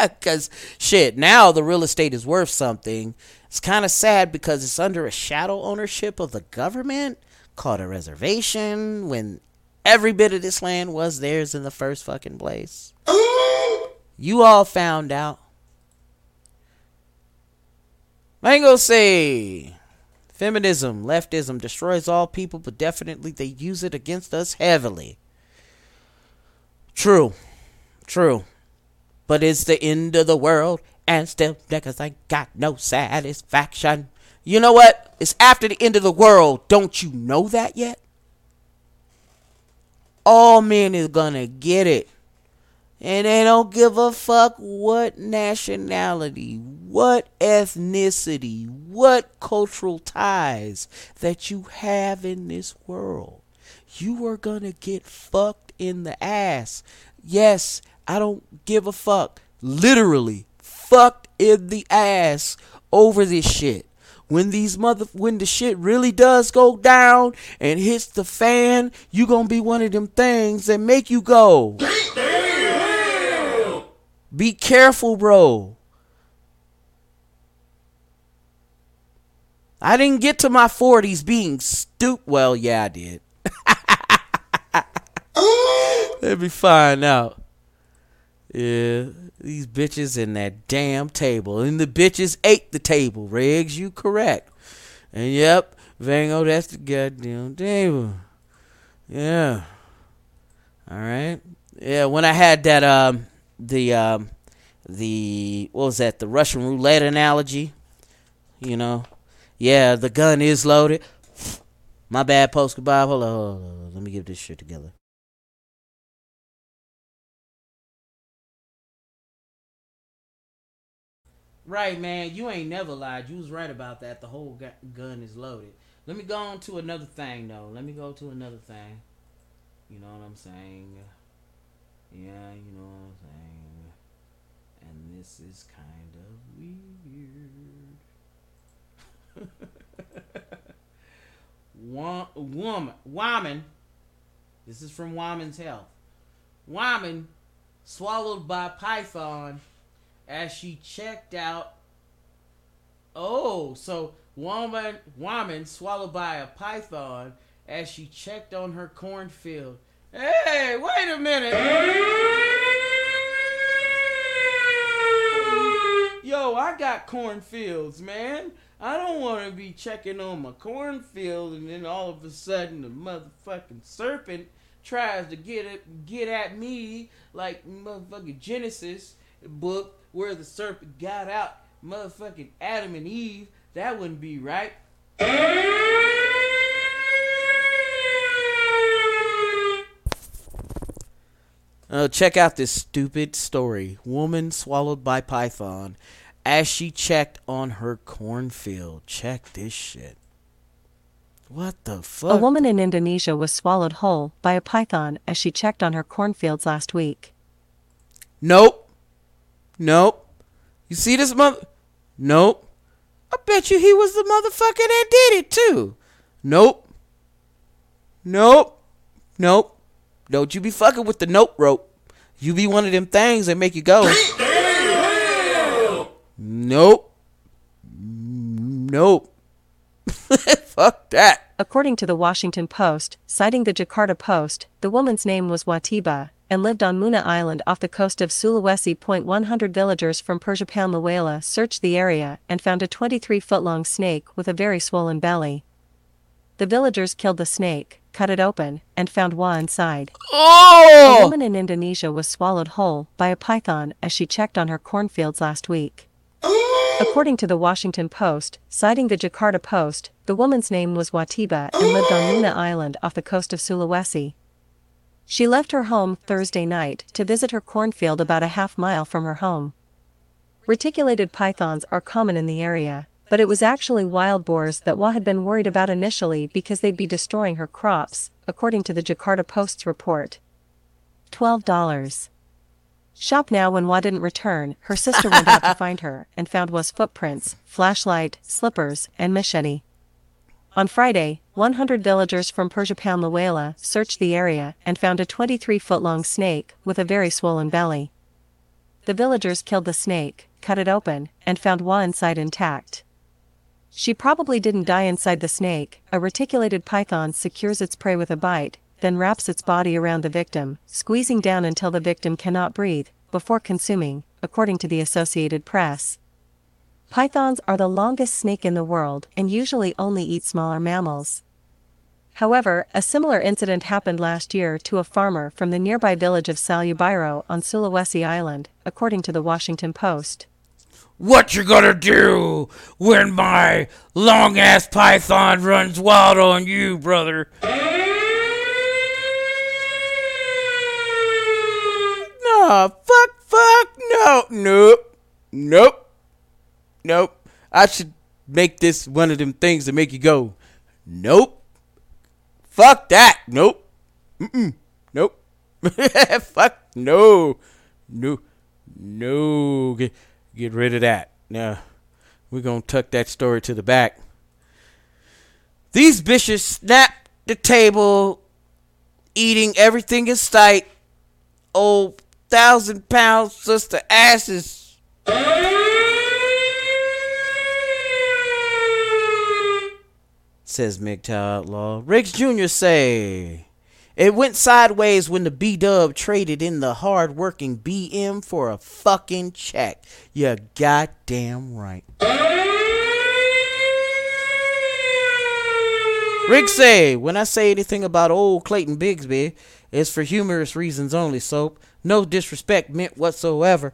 Because, shit, now the real estate is worth something. It's kind of sad because it's under a shadow ownership of the government called a reservation when every bit of this land was theirs in the first fucking place. you all found out. Mango say feminism, leftism destroys all people, but definitely they use it against us heavily. True. True. But it's the end of the world, and still niggas ain't got no satisfaction. You know what? It's after the end of the world. Don't you know that yet? All men is gonna get it. And they don't give a fuck what nationality, what ethnicity, what cultural ties that you have in this world. You are gonna get fucked in the ass. Yes, I don't give a fuck. Literally, fucked in the ass over this shit. When these mother when the shit really does go down and hits the fan, you gonna be one of them things that make you go. Be careful, bro. I didn't get to my 40s being stupid. Well, yeah, I did. Let me find out. Yeah, these bitches in that damn table. And the bitches ate the table, Regs. You correct. And yep, Vango, that's the goddamn table. Yeah. All right. Yeah, when I had that um the um the what was that the Russian roulette analogy, you know, yeah, the gun is loaded. My bad, post goodbye. Hold on, hold on, hold on. let me get this shit together. Right, man. You ain't never lied. You was right about that. The whole gun is loaded. Let me go on to another thing, though. Let me go to another thing. You know what I'm saying? Yeah, you know what I'm saying. And this is kind of weird. Wa- woman, woman. This is from Woman's Health. Woman swallowed by python as she checked out. Oh, so woman, woman swallowed by a python as she checked on her cornfield. Hey, wait a minute. Yo, I got cornfields, man. I don't want to be checking on my cornfield and then all of a sudden the motherfucking serpent tries to get it, get at me like motherfucking Genesis book where the serpent got out motherfucking Adam and Eve. That wouldn't be right. Uh, check out this stupid story. Woman swallowed by python as she checked on her cornfield. Check this shit. What the fuck? A woman in Indonesia was swallowed whole by a python as she checked on her cornfields last week. Nope. Nope. You see this mother? Nope. I bet you he was the motherfucker that did it too. Nope. Nope. Nope. Don't you be fucking with the nope rope. You be one of them things that make you go. Nope. Nope. Fuck that. According to the Washington Post, citing the Jakarta Post, the woman's name was Watiba and lived on Muna Island off the coast of Sulawesi. Point 100 villagers from Persiapan Lawela searched the area and found a 23 foot long snake with a very swollen belly. The villagers killed the snake, cut it open, and found Wa inside. Oh! A woman in Indonesia was swallowed whole by a python as she checked on her cornfields last week. According to the Washington Post, citing the Jakarta Post, the woman's name was Wa Tiba and lived on Luna Island off the coast of Sulawesi. She left her home Thursday night to visit her cornfield about a half mile from her home. Reticulated pythons are common in the area, but it was actually wild boars that Wa had been worried about initially because they'd be destroying her crops, according to the Jakarta Post's report. $12. Shop now when Wa didn't return, her sister went out to find her and found Wa's footprints, flashlight, slippers, and machete. On Friday, 100 villagers from Persiapan Lawela searched the area and found a 23 foot long snake with a very swollen belly. The villagers killed the snake, cut it open, and found Wa inside intact. She probably didn't die inside the snake. A reticulated python secures its prey with a bite, then wraps its body around the victim, squeezing down until the victim cannot breathe, before consuming, according to the Associated Press. Pythons are the longest snake in the world and usually only eat smaller mammals. However, a similar incident happened last year to a farmer from the nearby village of Salubiro on Sulawesi Island, according to the Washington Post. What you gonna do when my long ass python runs wild on you, brother? Nah, fuck, fuck, no, nope, nope, nope. I should make this one of them things that make you go, nope, fuck that, nope, mm nope, fuck, no, no, no. Get, get rid of that. Now, we're gonna tuck that story to the back. These bitches snap the table, eating everything in sight. Oh, thousand pound sister asses. Says MGTOW Outlaw. Riggs Jr. say it went sideways when the B Dub traded in the hard working BM for a fucking check. You goddamn right. Rick say, when I say anything about old Clayton Bigsby, it's for humorous reasons only, Soap. No disrespect meant whatsoever.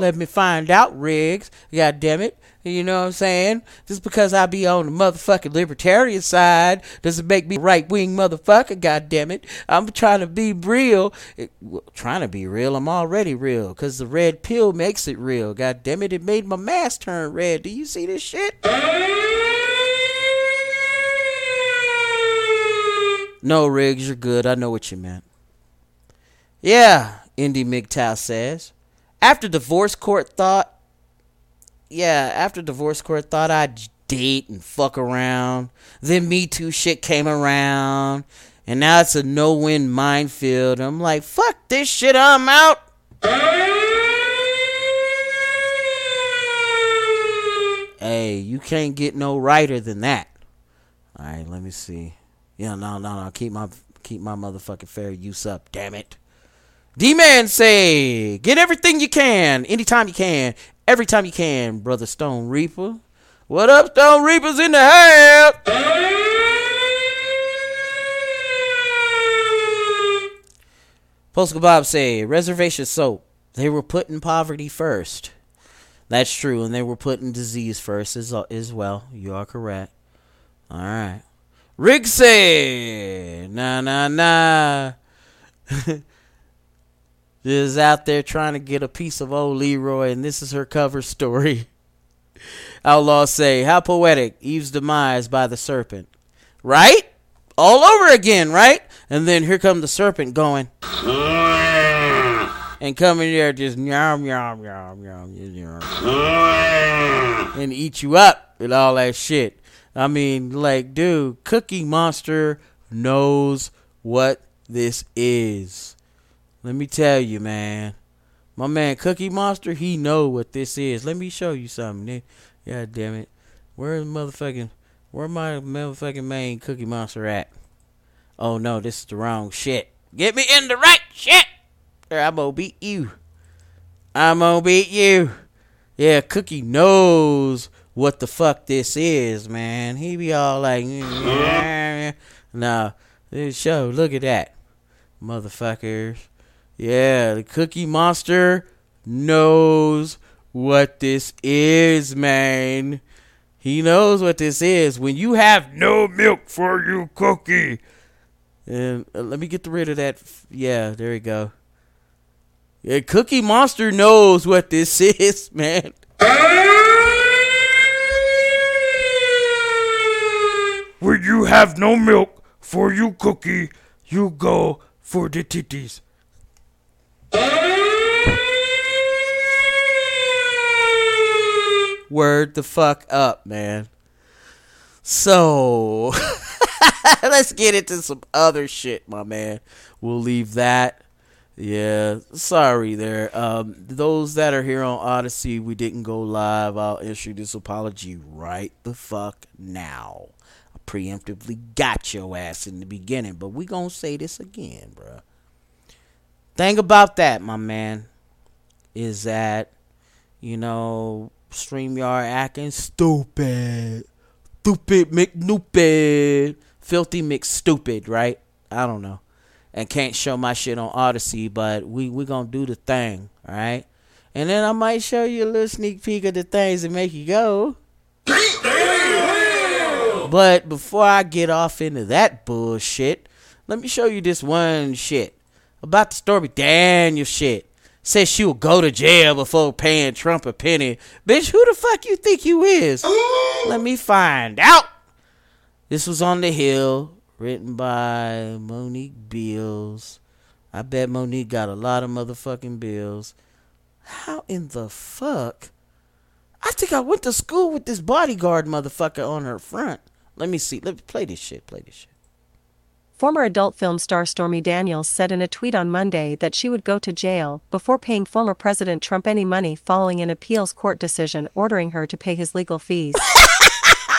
Let me find out, Riggs. God damn it. You know what I'm saying? Just because I be on the motherfucking libertarian side doesn't make me right wing motherfucker, god damn it. I'm trying to be real. It, well, trying to be real. I'm already real. Cause the red pill makes it real. God damn it. It made my mask turn red. Do you see this shit? No, Riggs, you're good. I know what you meant. Yeah, Indy MGTOW says. After divorce court thought, yeah, after divorce court thought I'd date and fuck around. Then Me Too shit came around. And now it's a no win minefield. I'm like, fuck this shit, I'm out. Hey, you can't get no righter than that. All right, let me see. Yeah, no, no, no. Keep my keep my motherfucking fair use up. Damn it. D-Man say, get everything you can, anytime you can, every time you can, brother Stone Reaper. What up, Stone Reapers in the house? Polska Bob say, reservation soap. They were putting poverty first. That's true, and they were putting disease first as, uh, as well. You are correct. All right. Rick say, nah, nah, nah. Just out there trying to get a piece of old Leroy, and this is her cover story. Outlaw say, how poetic, Eve's demise by the serpent. Right? All over again, right? And then here come the serpent going. Mm. and coming there just yum yum yum yum yum mm. and eat you up and all that shit. I mean, like, dude, Cookie Monster knows what this is. Let me tell you, man. My man Cookie Monster, he know what this is. Let me show you something. Nigga. God damn it. Where's motherfucking where my motherfucking main Cookie Monster at? Oh no, this is the wrong shit. Get me in the right shit. Or I'm gonna beat you. I'm gonna beat you. Yeah, Cookie knows what the fuck this is, man. He be all like, mm, nah, this show, look at that. Motherfuckers. Yeah, the Cookie Monster knows what this is, man. He knows what this is. When you have no milk for you, Cookie. And uh, let me get rid of that. Yeah, there we go. Yeah, Cookie Monster knows what this is, man. When you have no milk for you, Cookie, you go for the titties. Word the fuck up, man. So, let's get into some other shit, my man. We'll leave that. Yeah, sorry there. Um, those that are here on Odysee, we didn't go live. I'll issue this apology right the fuck now. I preemptively got your ass in the beginning, but we gonna say this again, bruh. Thing about that, my man, is that you know StreamYard acting stupid, stupid McNupid, filthy McStupid, right? I don't know and can't show my shit on Odysee, but we we gonna do the thing, right? And then I might show you a little sneak peek of the things that make you go. But before I get off into that bullshit, let me show you this one shit about the Stormy Daniels shit. Says she will go to jail before paying Trump a penny. Bitch, who the fuck you think you is? Let me find out. This was on the Hill written by Monique Bills. I bet Monique got a lot of motherfucking bills. How in the fuck? I think I went to school with this bodyguard motherfucker on her front. Let me see. Let me play this shit. Play this shit. Former adult film star Stormy Daniels said in a tweet on Monday that she would go to jail before paying former President Trump any money following an appeals court decision ordering her to pay his legal fees.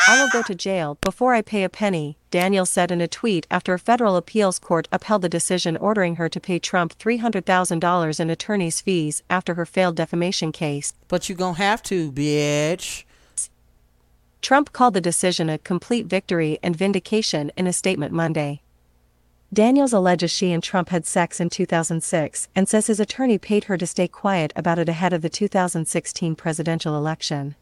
I will go to jail before I pay a penny, Daniels said in a tweet after a federal appeals court upheld the decision ordering her to pay Trump $300,000 in attorney's fees after her failed defamation case. But you gonna have to, bitch. Trump called the decision a complete victory and vindication in a statement Monday. Daniels alleges she and Trump had sex in 2006 and says his attorney paid her to stay quiet about it ahead of the 2016 presidential election.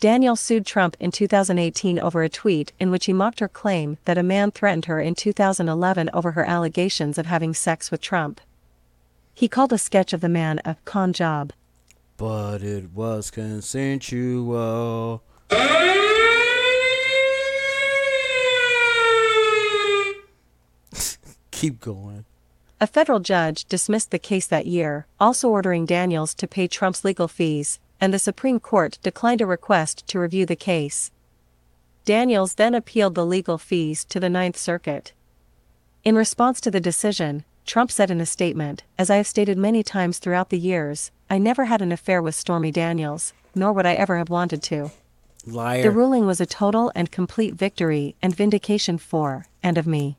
Daniels sued Trump in 2018 over a tweet in which he mocked her claim that a man threatened her in 2011 over her allegations of having sex with Trump. He called a sketch of the man a con job. But it was consensual. Keep going. A federal judge dismissed the case that year, also ordering Daniels to pay Trump's legal fees, and the Supreme Court declined a request to review the case. Daniels then appealed the legal fees to the Ninth Circuit. In response to the decision, Trump said in a statement, As I have stated many times throughout the years, I never had an affair with Stormy Daniels, nor would I ever have wanted to. Liar. The ruling was a total and complete victory and vindication for, and of me.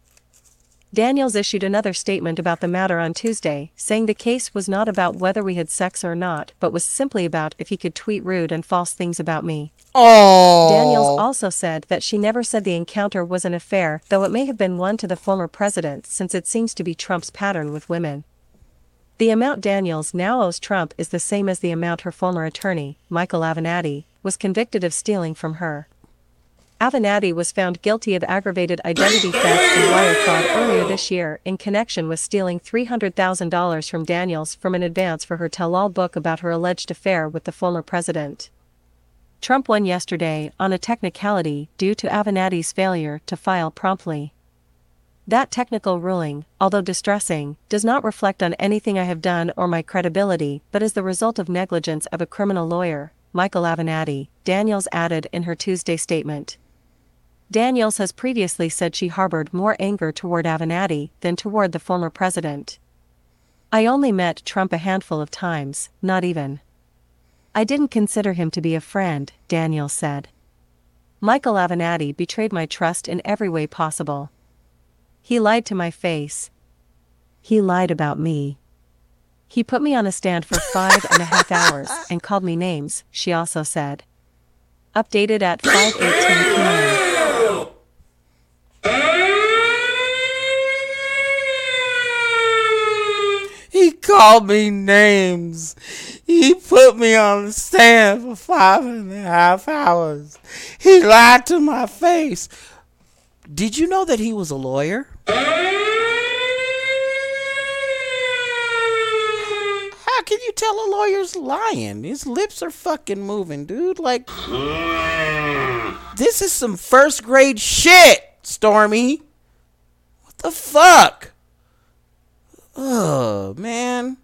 Daniels issued another statement about the matter on Tuesday, saying the case was not about whether we had sex or not, but was simply about if he could tweet rude and false things about me. Oh. Daniels also said that she never said the encounter was an affair, though it may have been one to the former president since it seems to be Trump's pattern with women. The amount Daniels now owes Trump is the same as the amount her former attorney, Michael Avenatti, was convicted of stealing from her. Avenatti was found guilty of aggravated identity theft and wire fraud earlier this year in connection with stealing $300,000 from Daniels from an advance for her tell all book about her alleged affair with the former president. Trump won yesterday on a technicality due to Avenatti's failure to file promptly. That technical ruling, although distressing, does not reflect on anything I have done or my credibility, but is the result of negligence of a criminal lawyer, Michael Avenatti, Daniels added in her Tuesday statement. Daniels has previously said she harbored more anger toward Avenatti than toward the former president. I only met Trump a handful of times, not even. I didn't consider him to be a friend, Daniels said. Michael Avenatti betrayed my trust in every way possible. He lied to my face. He lied about me. He put me on a stand for five and a half hours and called me names, she also said. Updated at 5.18 p.m. called me names. He put me on the stand for five and a half hours. He lied to my face. Did you know that he was a lawyer? How can you tell a lawyer's lying? His lips are fucking moving, dude. Like, this is some first grade shit, Stormy. What the fuck? Oh, man.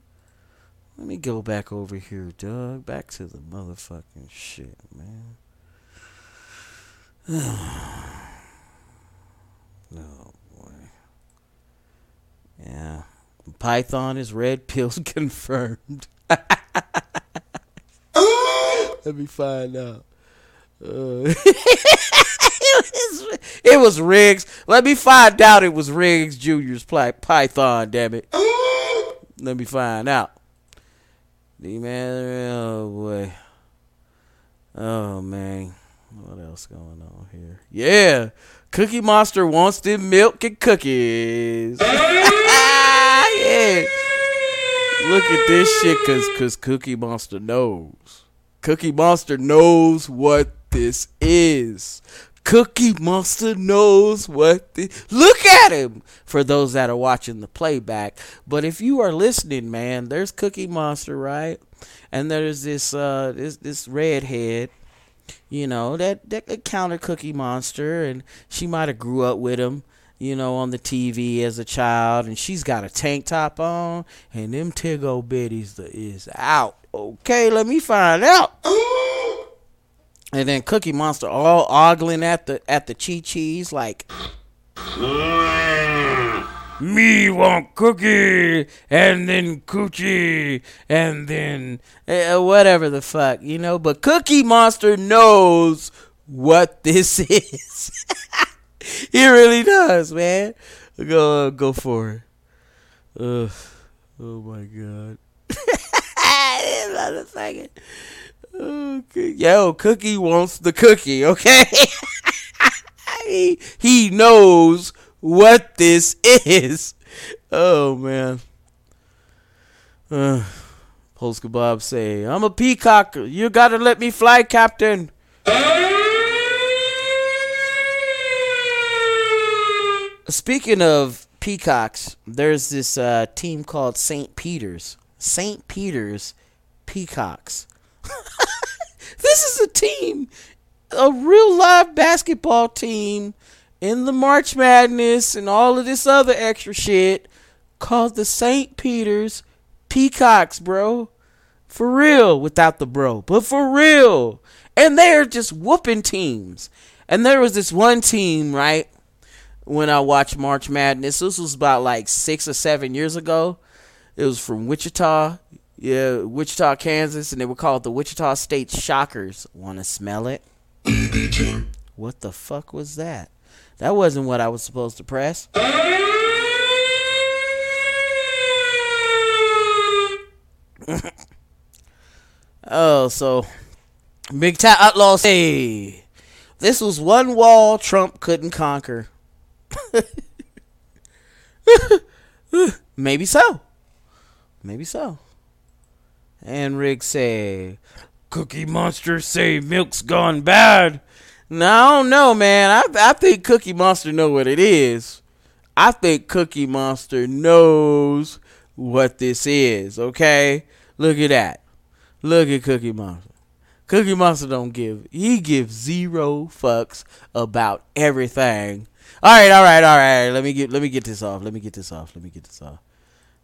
Let me go back over here, Doug. Back to the motherfucking shit, man. Oh, boy. Yeah. Python is red pills confirmed. Let me find out. Uh, it was Riggs. Let me find out it was Riggs Jr.'s Python, damn it. Let me find out. The man, oh boy. Oh man. What else going on here? Yeah. Cookie Monster wants them milk and cookies. yeah. Look at this shit cause cause Cookie Monster knows. Cookie Monster knows what this is. Cookie Monster knows what the Look at him for those that are watching the playback. But if you are listening, man, there's Cookie Monster, right? And there's this uh this this redhead you know that that counter cookie monster and she might have grew up with him you know on the tv as a child and she's got a tank top on and them tiggo bitties is out okay let me find out and then cookie monster all ogling at the at the chi chis like me want cookie and then coochie and then uh, whatever the fuck you know? But cookie monster knows what this is. He really does man. Go uh, go for it. Uh, oh my god. Motherfucker. Yo cookie wants the cookie okay he, knows what this is. Oh man. Uh, Polska Bob say, I'm a peacock. You gotta let me fly, Captain. Speaking of peacocks, there's this uh, team called St. Peter's. St. Peter's Peacocks. this is a team, a real live basketball team in the March Madness and all of this other extra shit called the St. Peter's Peacocks, bro. For real, without the bro, but for real. And they're just whooping teams. And there was this one team, right? When I watched March Madness, this was about like six or seven years ago. It was from Wichita, yeah, Wichita, Kansas, and they were called the Wichita State Shockers. Want to smell it? what the fuck was that? That wasn't what I was supposed to press. oh, so Big Time Outlaw say this was one wall Trump couldn't conquer. Maybe so. Maybe so. And Rick say, Cookie Monster say milk's gone bad. Now I don't know, man. I I think Cookie Monster know what it is. I think Cookie Monster knows what this is. Okay, look at that. Look at Cookie Monster. Cookie Monster don't give. He gives zero fucks about everything. All right, all right, all right. Let me get let me get this off. Let me get this off. Let me get this off.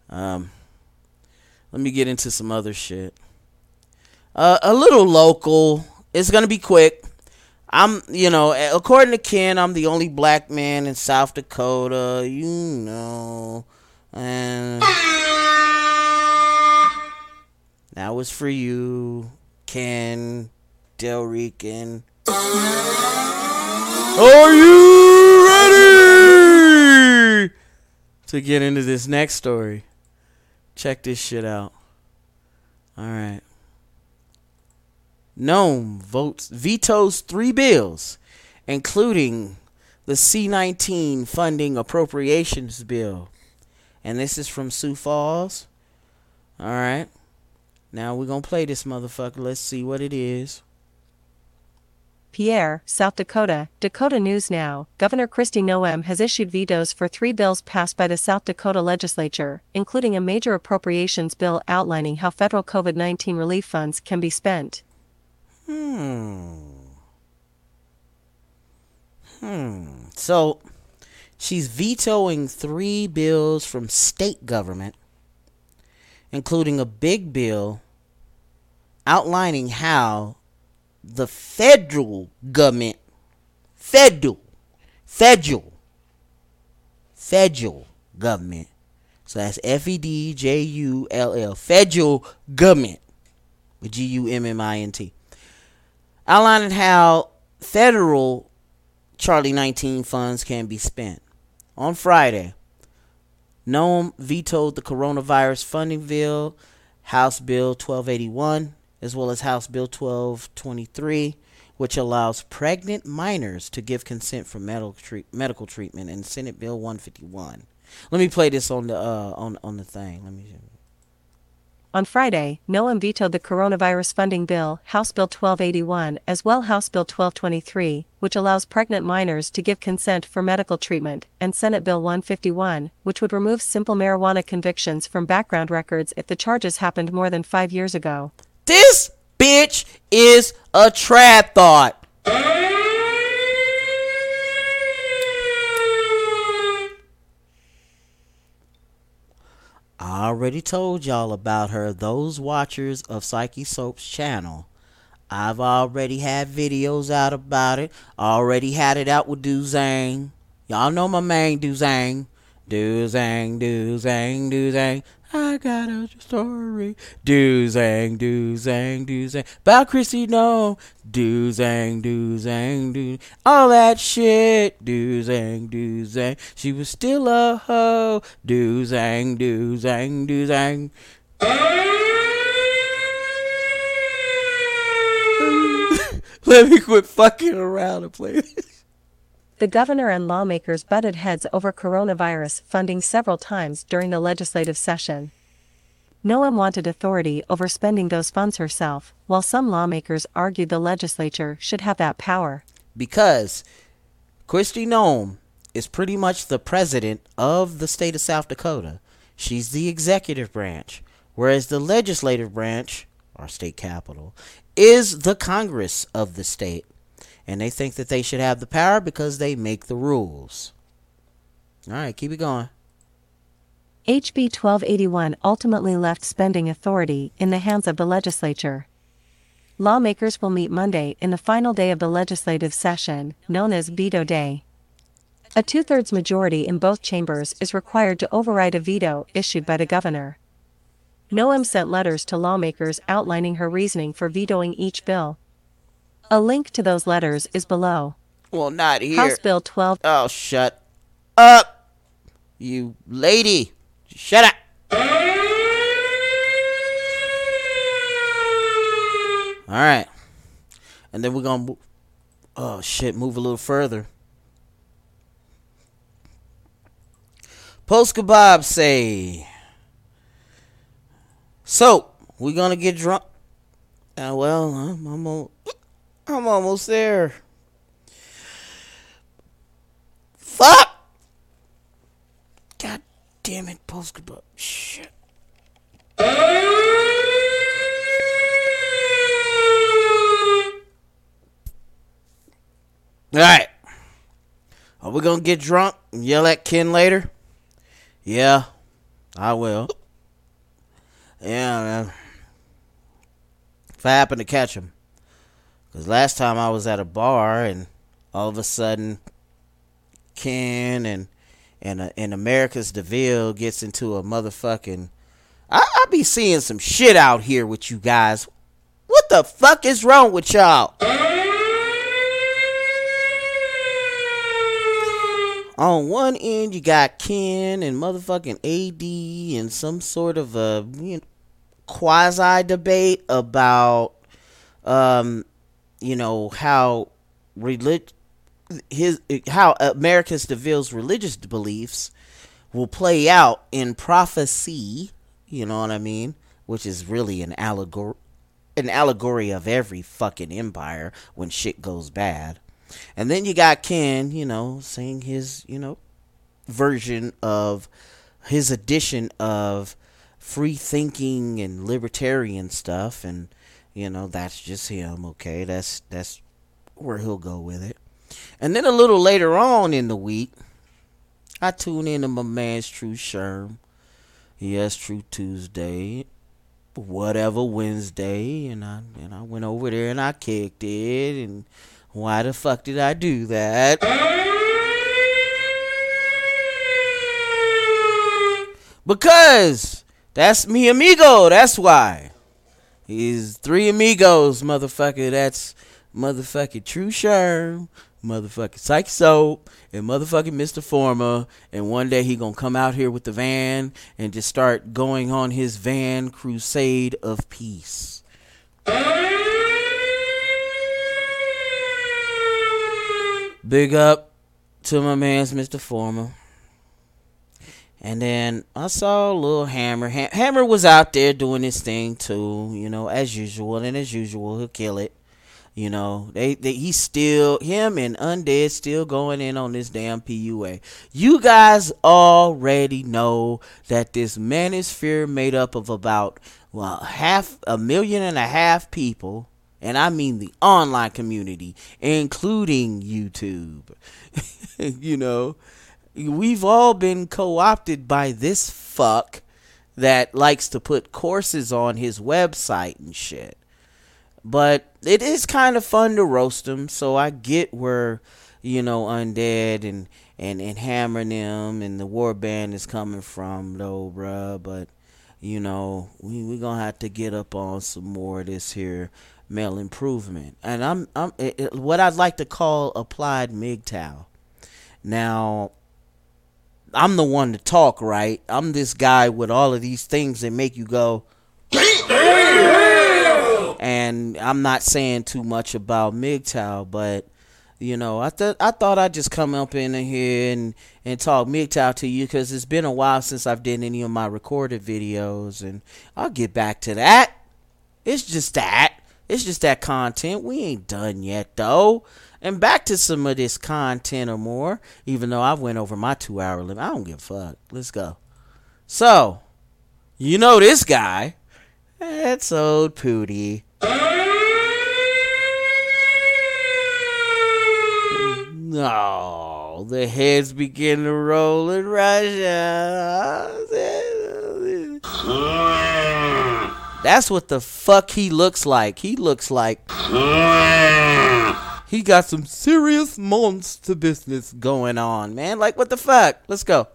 Um, let me get into some other shit. Uh, a little local. It's gonna be quick. I'm, you know, according to Ken, I'm the only black man in South Dakota. You know, and that was for you, Ken, Del Rican. Are you ready to get into this next story? Check this shit out. All right. Noem votes vetoes three bills, including the C19 funding appropriations bill. And this is from Sioux Falls. All right. Now we're going to play this motherfucker. Let's see what it is. Pierre, South Dakota, Dakota News Now, Governor Kristi Noem has issued vetoes for three bills passed by the South Dakota legislature, including a major appropriations bill outlining how federal COVID 19 relief funds can be spent. Hmm. Hmm. So she's vetoing three bills from state government, including a big bill outlining how the federal government, federal, federal, federal government. So that's F E D J U L L, federal government, with G U M M I N T. Outlining how federal Charlie 19 funds can be spent. On Friday, Noem vetoed the coronavirus funding bill, House Bill 1281, as well as House Bill 1223, which allows pregnant minors to give consent for medical medical treatment, and Senate Bill 151. Let me play this on the uh, on on the thing. Let me. On Friday, Noem vetoed the coronavirus funding bill, House Bill 1281, as well as House Bill 1223, which allows pregnant minors to give consent for medical treatment, and Senate Bill 151, which would remove simple marijuana convictions from background records if the charges happened more than five years ago. This bitch is a trad thought. I already told y'all about her. Those watchers of Psychesoap's channel. I've already had videos out about it. Already had it out with Duzang. Y'all know my main Duzang. Duzang, Duzang, Duzang. I got a story. Duzang, Duzang, Duzang. About Chrissy, no. Duzang, Duzang, Duzang. All that shit. Duzang, Duzang. She was still a hoe. Duzang, Duzang, Duzang. Let me quit fucking around and play this. The governor and lawmakers butted heads over coronavirus funding several times during the legislative session. Noem wanted authority over spending those funds herself, while some lawmakers argued the legislature should have that power. Because Kristi Noem is pretty much the president of the state of South Dakota. She's the executive branch, whereas the legislative branch, our state capital, is the Congress of the state. And they think that they should have the power because they make the rules. All right, keep it going. HB 1281 ultimately left spending authority in the hands of the legislature. Lawmakers will meet Monday in the final day of the legislative session, known as Veto Day. A two thirds majority in both chambers is required to override a veto issued by the governor. Noem sent letters to lawmakers outlining her reasoning for vetoing each bill. A link to those letters is below. Well, not here. House Bill 12. Oh, shut up, you lady. Shut up. All right. And then we're going to, oh shit, move a little further. Post kebab say, so we're gonna get drunk. Uh, well, I'm, I'm, I'm almost there. Fuck! God damn it, kebab. Shit. All right. Are we gonna get drunk and yell at Ken later? Yeah, I will. Yeah, man. If I happen to catch him. Because last time I was at a bar and all of a sudden Ken and and uh, and America's DeVille gets into a motherfucking. I, I be seeing some shit out here with you guys. What the fuck is wrong with y'all? on one end you got Ken and motherfucking AD and some sort of a you know, quasi debate about um you know how relig- his how America's DeVille's religious beliefs will play out in prophecy, you know what I mean, which is really an allegory an allegory of every fucking empire when shit goes bad. And then you got Ken, you know, saying his, you know, version of his edition of free thinking and libertarian stuff and you know, that's just him, okay? That's that's where he'll go with it. And then a little later on in the week, I tune in to my man's True Sherm. Yes, True Tuesday. Whatever Wednesday, and I and I went over there and I kicked it and why the fuck did I do that? Because that's me amigo. That's why. He's three amigos, motherfucker. That's motherfucking True Sherm, motherfucking Psychesoap, and motherfucking Mr. Former. And one day he gonna come out here with the van and just start going on his van crusade of peace. Big up to my man's Mr. Former. And then I saw little Hammer. Ha- Hammer was out there doing his thing too, you know, as usual. And as usual, he'll kill it. You know, they, they he's still him and Undead still going in on this damn PUA. You guys already know that this manosphere made up of about well half a million and a half people, and I mean the online community, including YouTube. you know, we've all been co-opted by this fuck that likes to put courses on his website and shit. But it is kind of fun to roast him, so I get where, you know, Undead and and and Hammer them and the War Band is coming from, though, bruh. But you know, we we gonna have to get up on some more of this here male improvement, and I'm I'm it, it- what I'd like to call applied MGTOW. Now, I'm the one to talk, right? I'm this guy with all of these things that make you go. And I'm not saying too much about MGTOW, but you know, I thought I thought I'd just come up in here and and talk MGTOW to you because it's been a while since I've done any of my recorded videos, and I'll get back to that. It's just that. It's just that content. We ain't done yet though. And back to some of this content or more, even though I went over my two hour limit. I don't give a fuck. Let's go. So, you know this guy. That's old Pooty. No, oh, the heads begin to roll in Russia. That's what the fuck he looks like. He looks like he got some serious monster business going on, man. Like what the fuck? Let's go.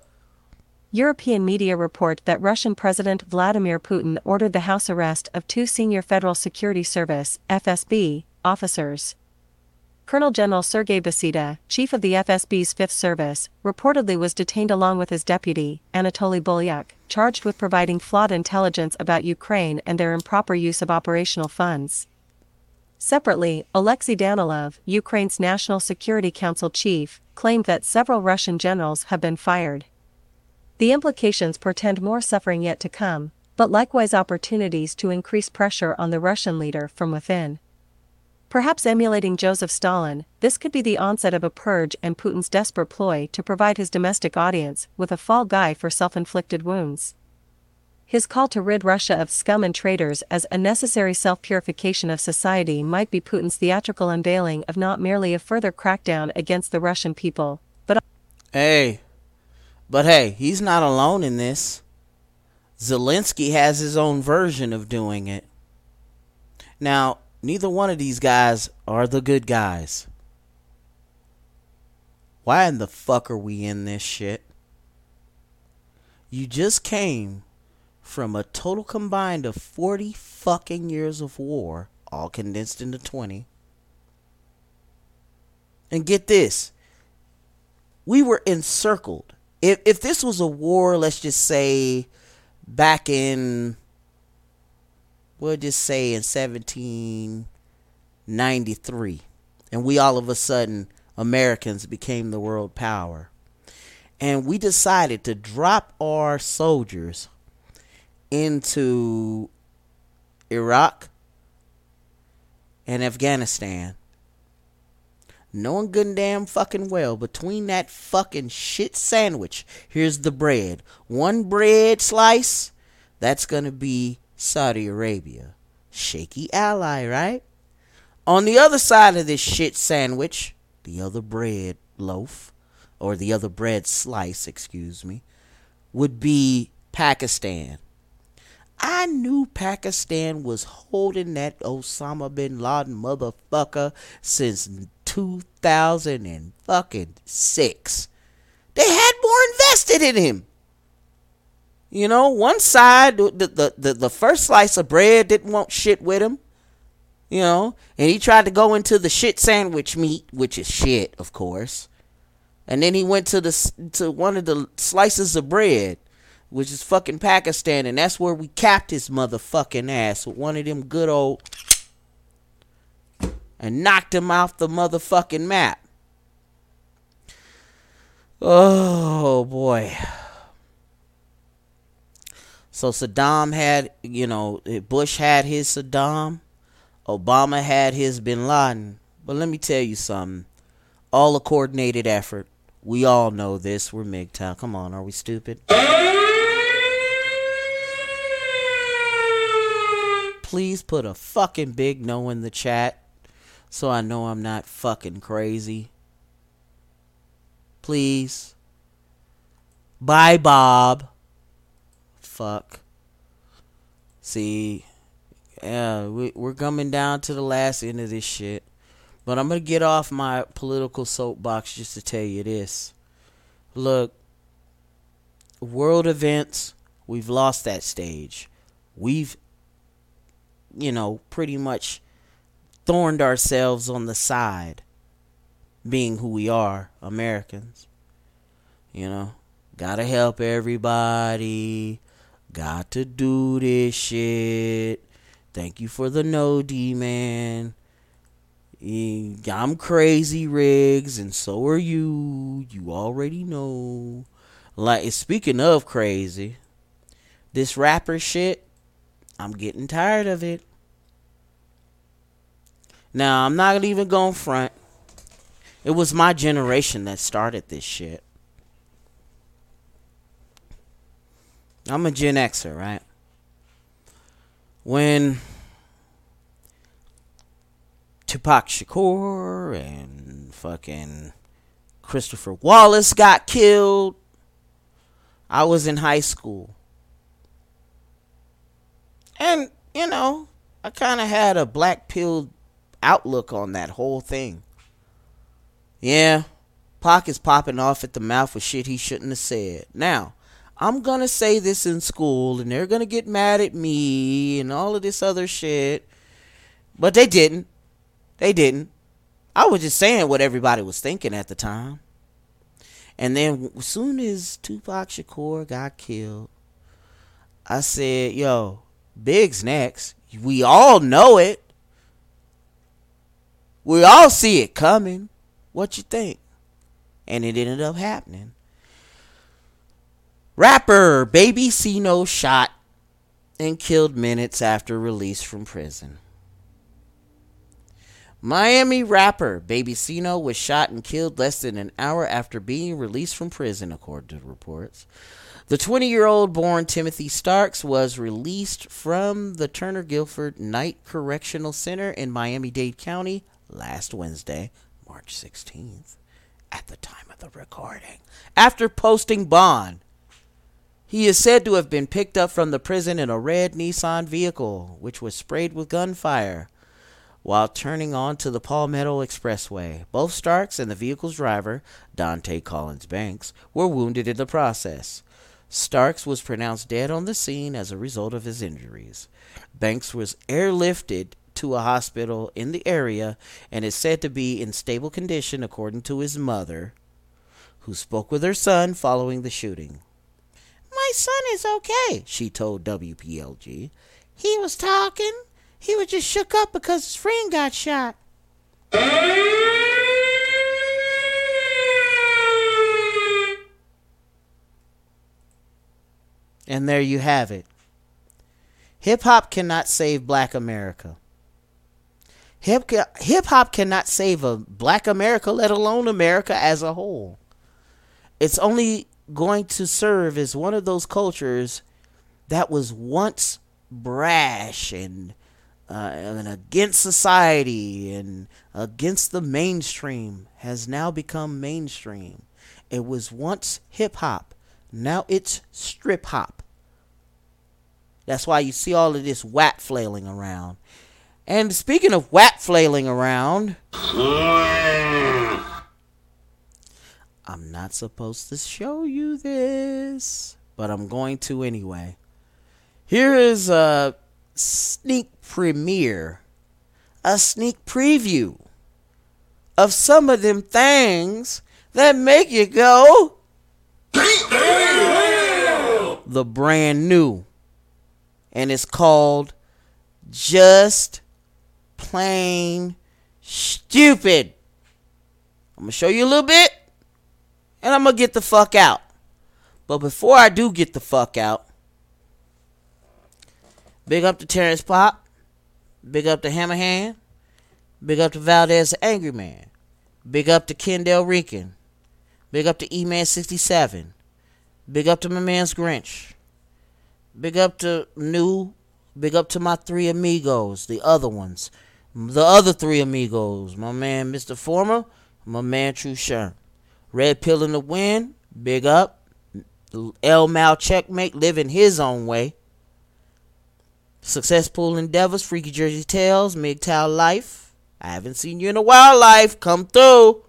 European media report that Russian President Vladimir Putin ordered the house arrest of two senior Federal Security Service (FSB) officers. Colonel General Sergei Beseda, chief of the FSB's Fifth Service, reportedly was detained along with his deputy, Anatoly Bolyak, charged with providing flawed intelligence about Ukraine and their improper use of operational funds. Separately, Alexei Danilov, Ukraine's National Security Council chief, claimed that several Russian generals have been fired. The implications portend more suffering yet to come, but likewise opportunities to increase pressure on the Russian leader from within. Perhaps emulating Joseph Stalin, this could be the onset of a purge and Putin's desperate ploy to provide his domestic audience with a fall guy for self inflicted wounds. His call to rid Russia of scum and traitors as a necessary self purification of society might be Putin's theatrical unveiling of not merely a further crackdown against the Russian people, but Hey, but hey, he's not alone in this. Zelensky has his own version of doing it. Now, neither one of these guys are the good guys. Why in the fuck are we in this shit? You just came from a total combined of 40 fucking years of war, all condensed into 20. And get this we were encircled. If, if this was a war, let's just say back in, we'll just say in 1793, and we all of a sudden, Americans became the world power. And we decided to drop our soldiers into Iraq and Afghanistan. Knowing good and damn fucking well between that fucking shit sandwich, here's the bread. One bread slice, that's gonna be Saudi Arabia. Shaky ally, right? On the other side of this shit sandwich, the other bread loaf, or the other bread slice, excuse me, would be Pakistan. I knew Pakistan was holding that Osama bin Laden motherfucker since 2006. They had more invested in him. You know, one side, the, the, the, the first slice of bread didn't want shit with him. You know, and he tried to go into the shit sandwich meat, which is shit, of course. And then he went to the to one of the slices of bread which is fucking Pakistan, and that's where we capped his motherfucking ass with one of them good old and knocked him off the motherfucking map. Oh boy. So Saddam had, you know, Bush had his Saddam, Obama had his bin Laden. But let me tell you something. All a coordinated effort. We all know this. We're MGTOW. Come on, are we stupid? Please put a fucking big no in the chat so I know I'm not fucking crazy? Please. Bye, Bob. Fuck. See, yeah, we, we're coming down to the last end of this shit. But I'm going to get off my political soapbox just to tell you this. Look, world events, we've lost that stage. We've you know, pretty much thorned ourselves on the side, being who we are, Americans. You know, gotta help everybody, got to do this shit. Thank you for the no D man. I'm crazy, Riggs, and so are you. You already know. Like, speaking of crazy, this rapper shit, I'm getting tired of it. Now, I'm not even going front. It was my generation that started this shit. I'm a Gen Xer, right? When Tupac Shakur and fucking Christopher Wallace got killed, I was in high school. And, you know, I kind of had a black pill outlook on that whole thing. Yeah, Pac is popping off at the mouth with shit he shouldn't have said. Now, I'm gonna say this in school and they're gonna get mad at me and all of this other shit. But they didn't. They didn't. I was just saying what everybody was thinking at the time. And then as soon as Tupac Shakur got killed, I said, yo, Big's next. We all know it. We all see it coming. What you think? And it ended up happening. Rapper Baby Cino shot and killed minutes after release from prison. Miami rapper Baby Cino was shot and killed less than an hour after being released from prison, according to reports. The 20 year old born Timothy Starks was released from the Turner Guilford Knight Correctional Center in Miami Dade County last Wednesday, March 16th, at the time of the recording, after posting bond. He is said to have been picked up from the prison in a red Nissan vehicle, which was sprayed with gunfire while turning onto the Palmetto Expressway. Both Starks and the vehicle's driver, Dante Collins Banks, were wounded in the process. Starks was pronounced dead on the scene as a result of his injuries. Banks was airlifted to a hospital in the area and is said to be in stable condition, according to his mother, who spoke with her son following the shooting. My son is okay, she told WPLG. He was talking. He was just shook up because his friend got shot. And there you have it. Hip hop cannot save black America. Hip hop cannot save a black America, let alone America as a whole. It's only going to serve as one of those cultures that was once brash and, uh, and against society and against the mainstream has now become mainstream. It was once hip hop, now it's strip hop. That's why you see all of this whack flailing around. And speaking of whack flailing around, I'm not supposed to show you this, but I'm going to anyway. Here is a sneak premiere, a sneak preview of some of them things that make you go. The brand new. And it's called Just Plain Stupid. I'm going to show you a little bit and I'm going to get the fuck out. But before I do get the fuck out, big up to Terrence Pop, big up to Hammerhand, big up to Valdez Angry Man, big up to Kendall Rican, big up to E-Man 67, big up to my man's Grinch, big up to New, big up to my three amigos, the other ones, the other three amigos, my man Mr. Former, my man True Sherm. Red Pill in the Wind, big up. L Mal Checkmate, living his own way. Successful Endeavors, Freaky Jersey Tales, MGTOW Life. I haven't seen you in a while, Life. Come through.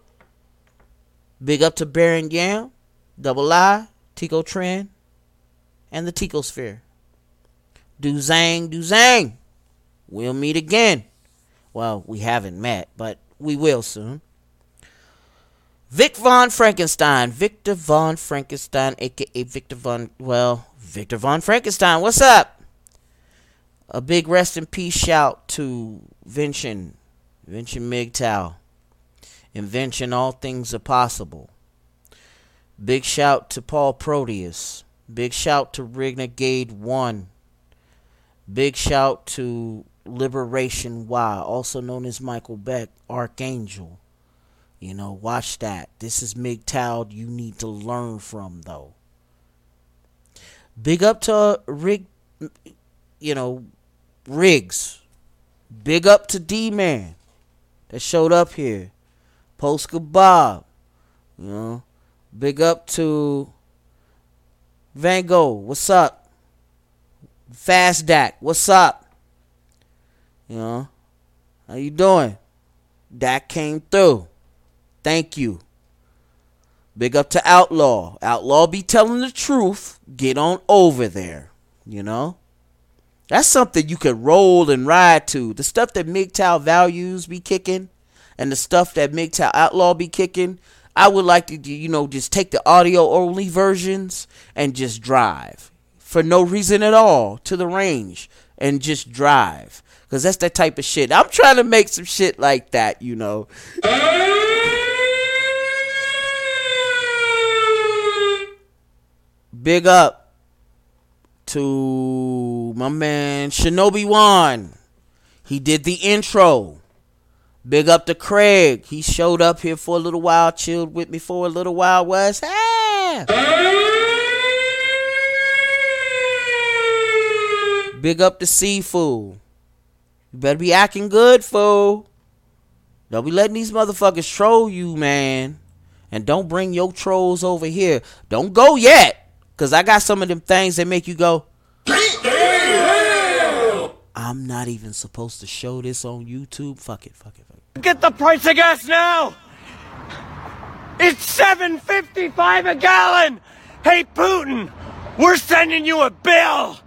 Big up to Baron Yam, Double I, Tico Trend, and the Tico Sphere. Do Zang, do Zang. We'll meet again. Well, we haven't met, but we will soon. Vic Von Frankenstein, Victor Von Frankenstein, aka Victor Von, well, Victor Von Frankenstein, what's up? A big rest in peace shout to Vincent, Vincent MGTOW. Invention, all things are possible. Big shout to Paul Proteus. Big shout to Renegade One. Big shout to Liberation Y, also known as Michael Beck, Archangel. You know, watch that. This is MGTOW you need to learn from, though. Big up to uh, Rig, you know, Riggs. Big up to D Man that showed up here. Polska Bob. You know, big up to Van Gogh. What's up? Fast Dak. What's up? You know, how you doing? Dak came through. Thank you. Big up to Outlaw. Outlaw be telling the truth. Get on over there. You know? That's something you could roll and ride to. The stuff that MGTOW values be kicking and the stuff that MGTOW Outlaw be kicking. I would like to, you know, just take the audio only versions and just drive for no reason at all to the range and just drive. Cause that's that type of shit. I'm trying to make some shit like that, you know. Big up to my man Shinobi Wan. He did the intro. Big up to Craig. He showed up here for a little while, chilled with me for a little while. Was ah! Big up to Seafood. You better be acting good, fool. Don't be letting these motherfuckers troll you, man. And don't bring your trolls over here. Don't go yet. Cause I got some of them things that make you go. I'm not even supposed to show this on YouTube. Fuck it, fuck it, fuck it. Get the price of gas now! It's 7.55 a gallon! Hey Putin, we're sending you a bill!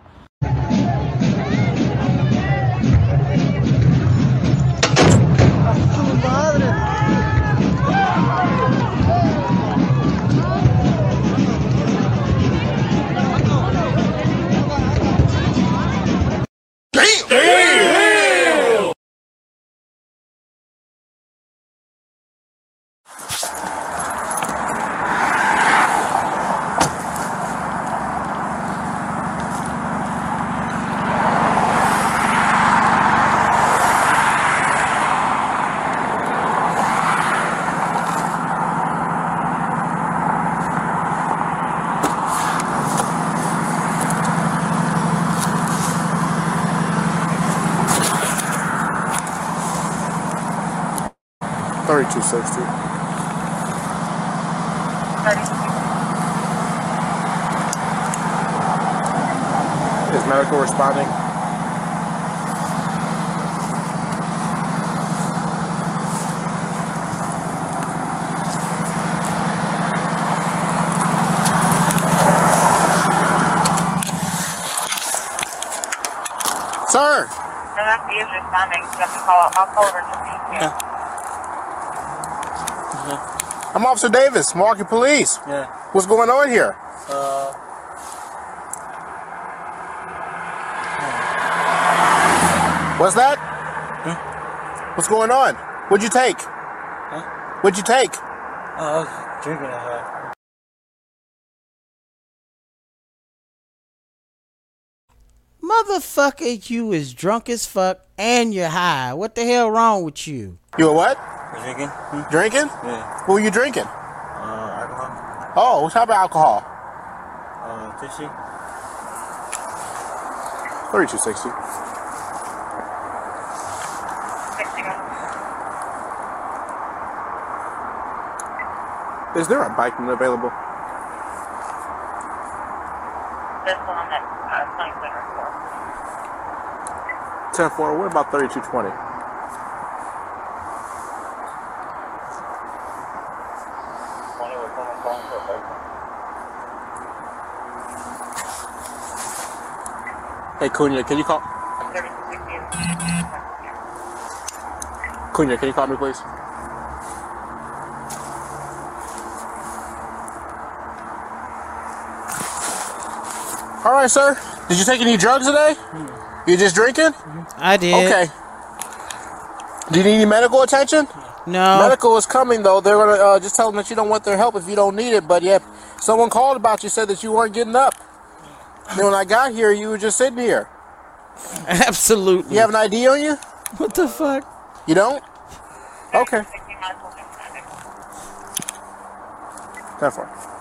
Responding. So have to call, I'll call over to the Yeah. I'm Officer Davis, Milwaukee Police. Yeah. What's going on here? Uh, What's that? Huh? What's going on? What'd you take? What'd you take? oh, I was drinking a high. Motherfucker, you is drunk as fuck and you're high. What the hell wrong with you? You a what? Drinking? Drinking? Yeah. What were you drinking? Uh, alcohol? Oh, what type of alcohol? Uh, fishy? 3260. Is there a bike available? This one at uh, 27 10 4. What about 3220? Hey, Cunha, can you call? Cunha, can you call me, please? All right, sir. Did you take any drugs today? You just drinking? I did. Okay. Do you need any medical attention? No. Medical is coming though. They're gonna uh, just tell them that you don't want their help if you don't need it. But yeah, someone called about you, said that you weren't getting up. Then when I got here, you were just sitting here. Absolutely. You have an ID on you? What the fuck? You don't? Okay. Four.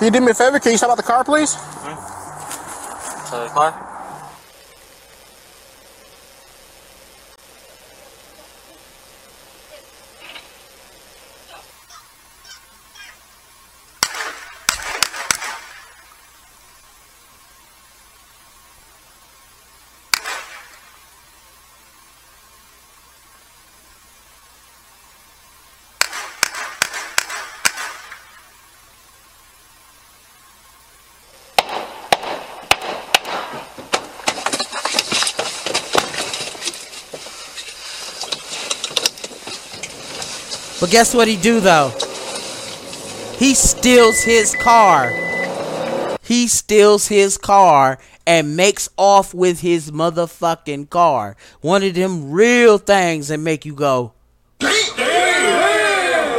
Can you do me a favor? Can you stop out the car, please? So the car? Guess what he do though? He steals his car. he steals his car and makes off with his motherfucking car. One of them real things that make you go.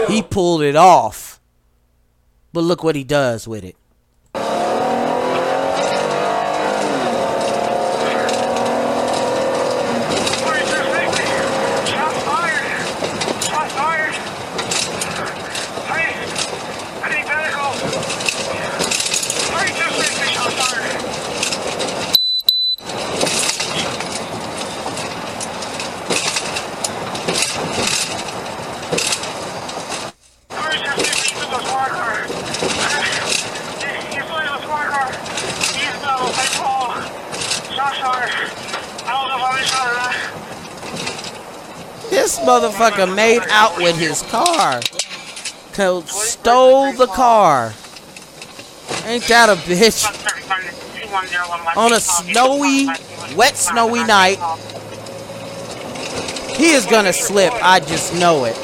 He pulled it off. But look what he does with it. Motherfucker made out with his car. Stole the car. Ain't that a bitch? On a snowy, wet, snowy night, he is gonna slip. I just know it.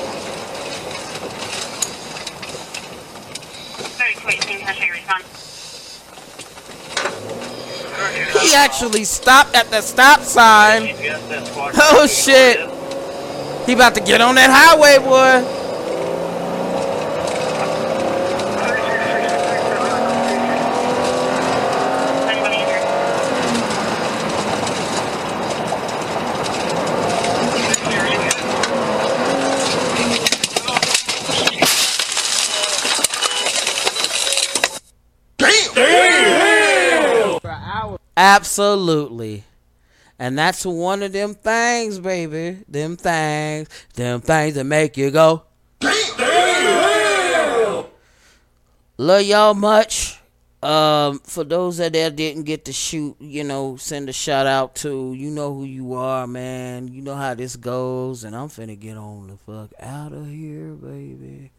He actually stopped at the stop sign. Oh shit. He about to get on that highway, boy. Absolutely. And that's one of them things, baby. Them things. Them things that make you go. Love y'all much. Um, for those that didn't get to shoot, you know, send a shout out to. You know who you are, man. You know how this goes. And I'm finna get on the fuck out of here, baby.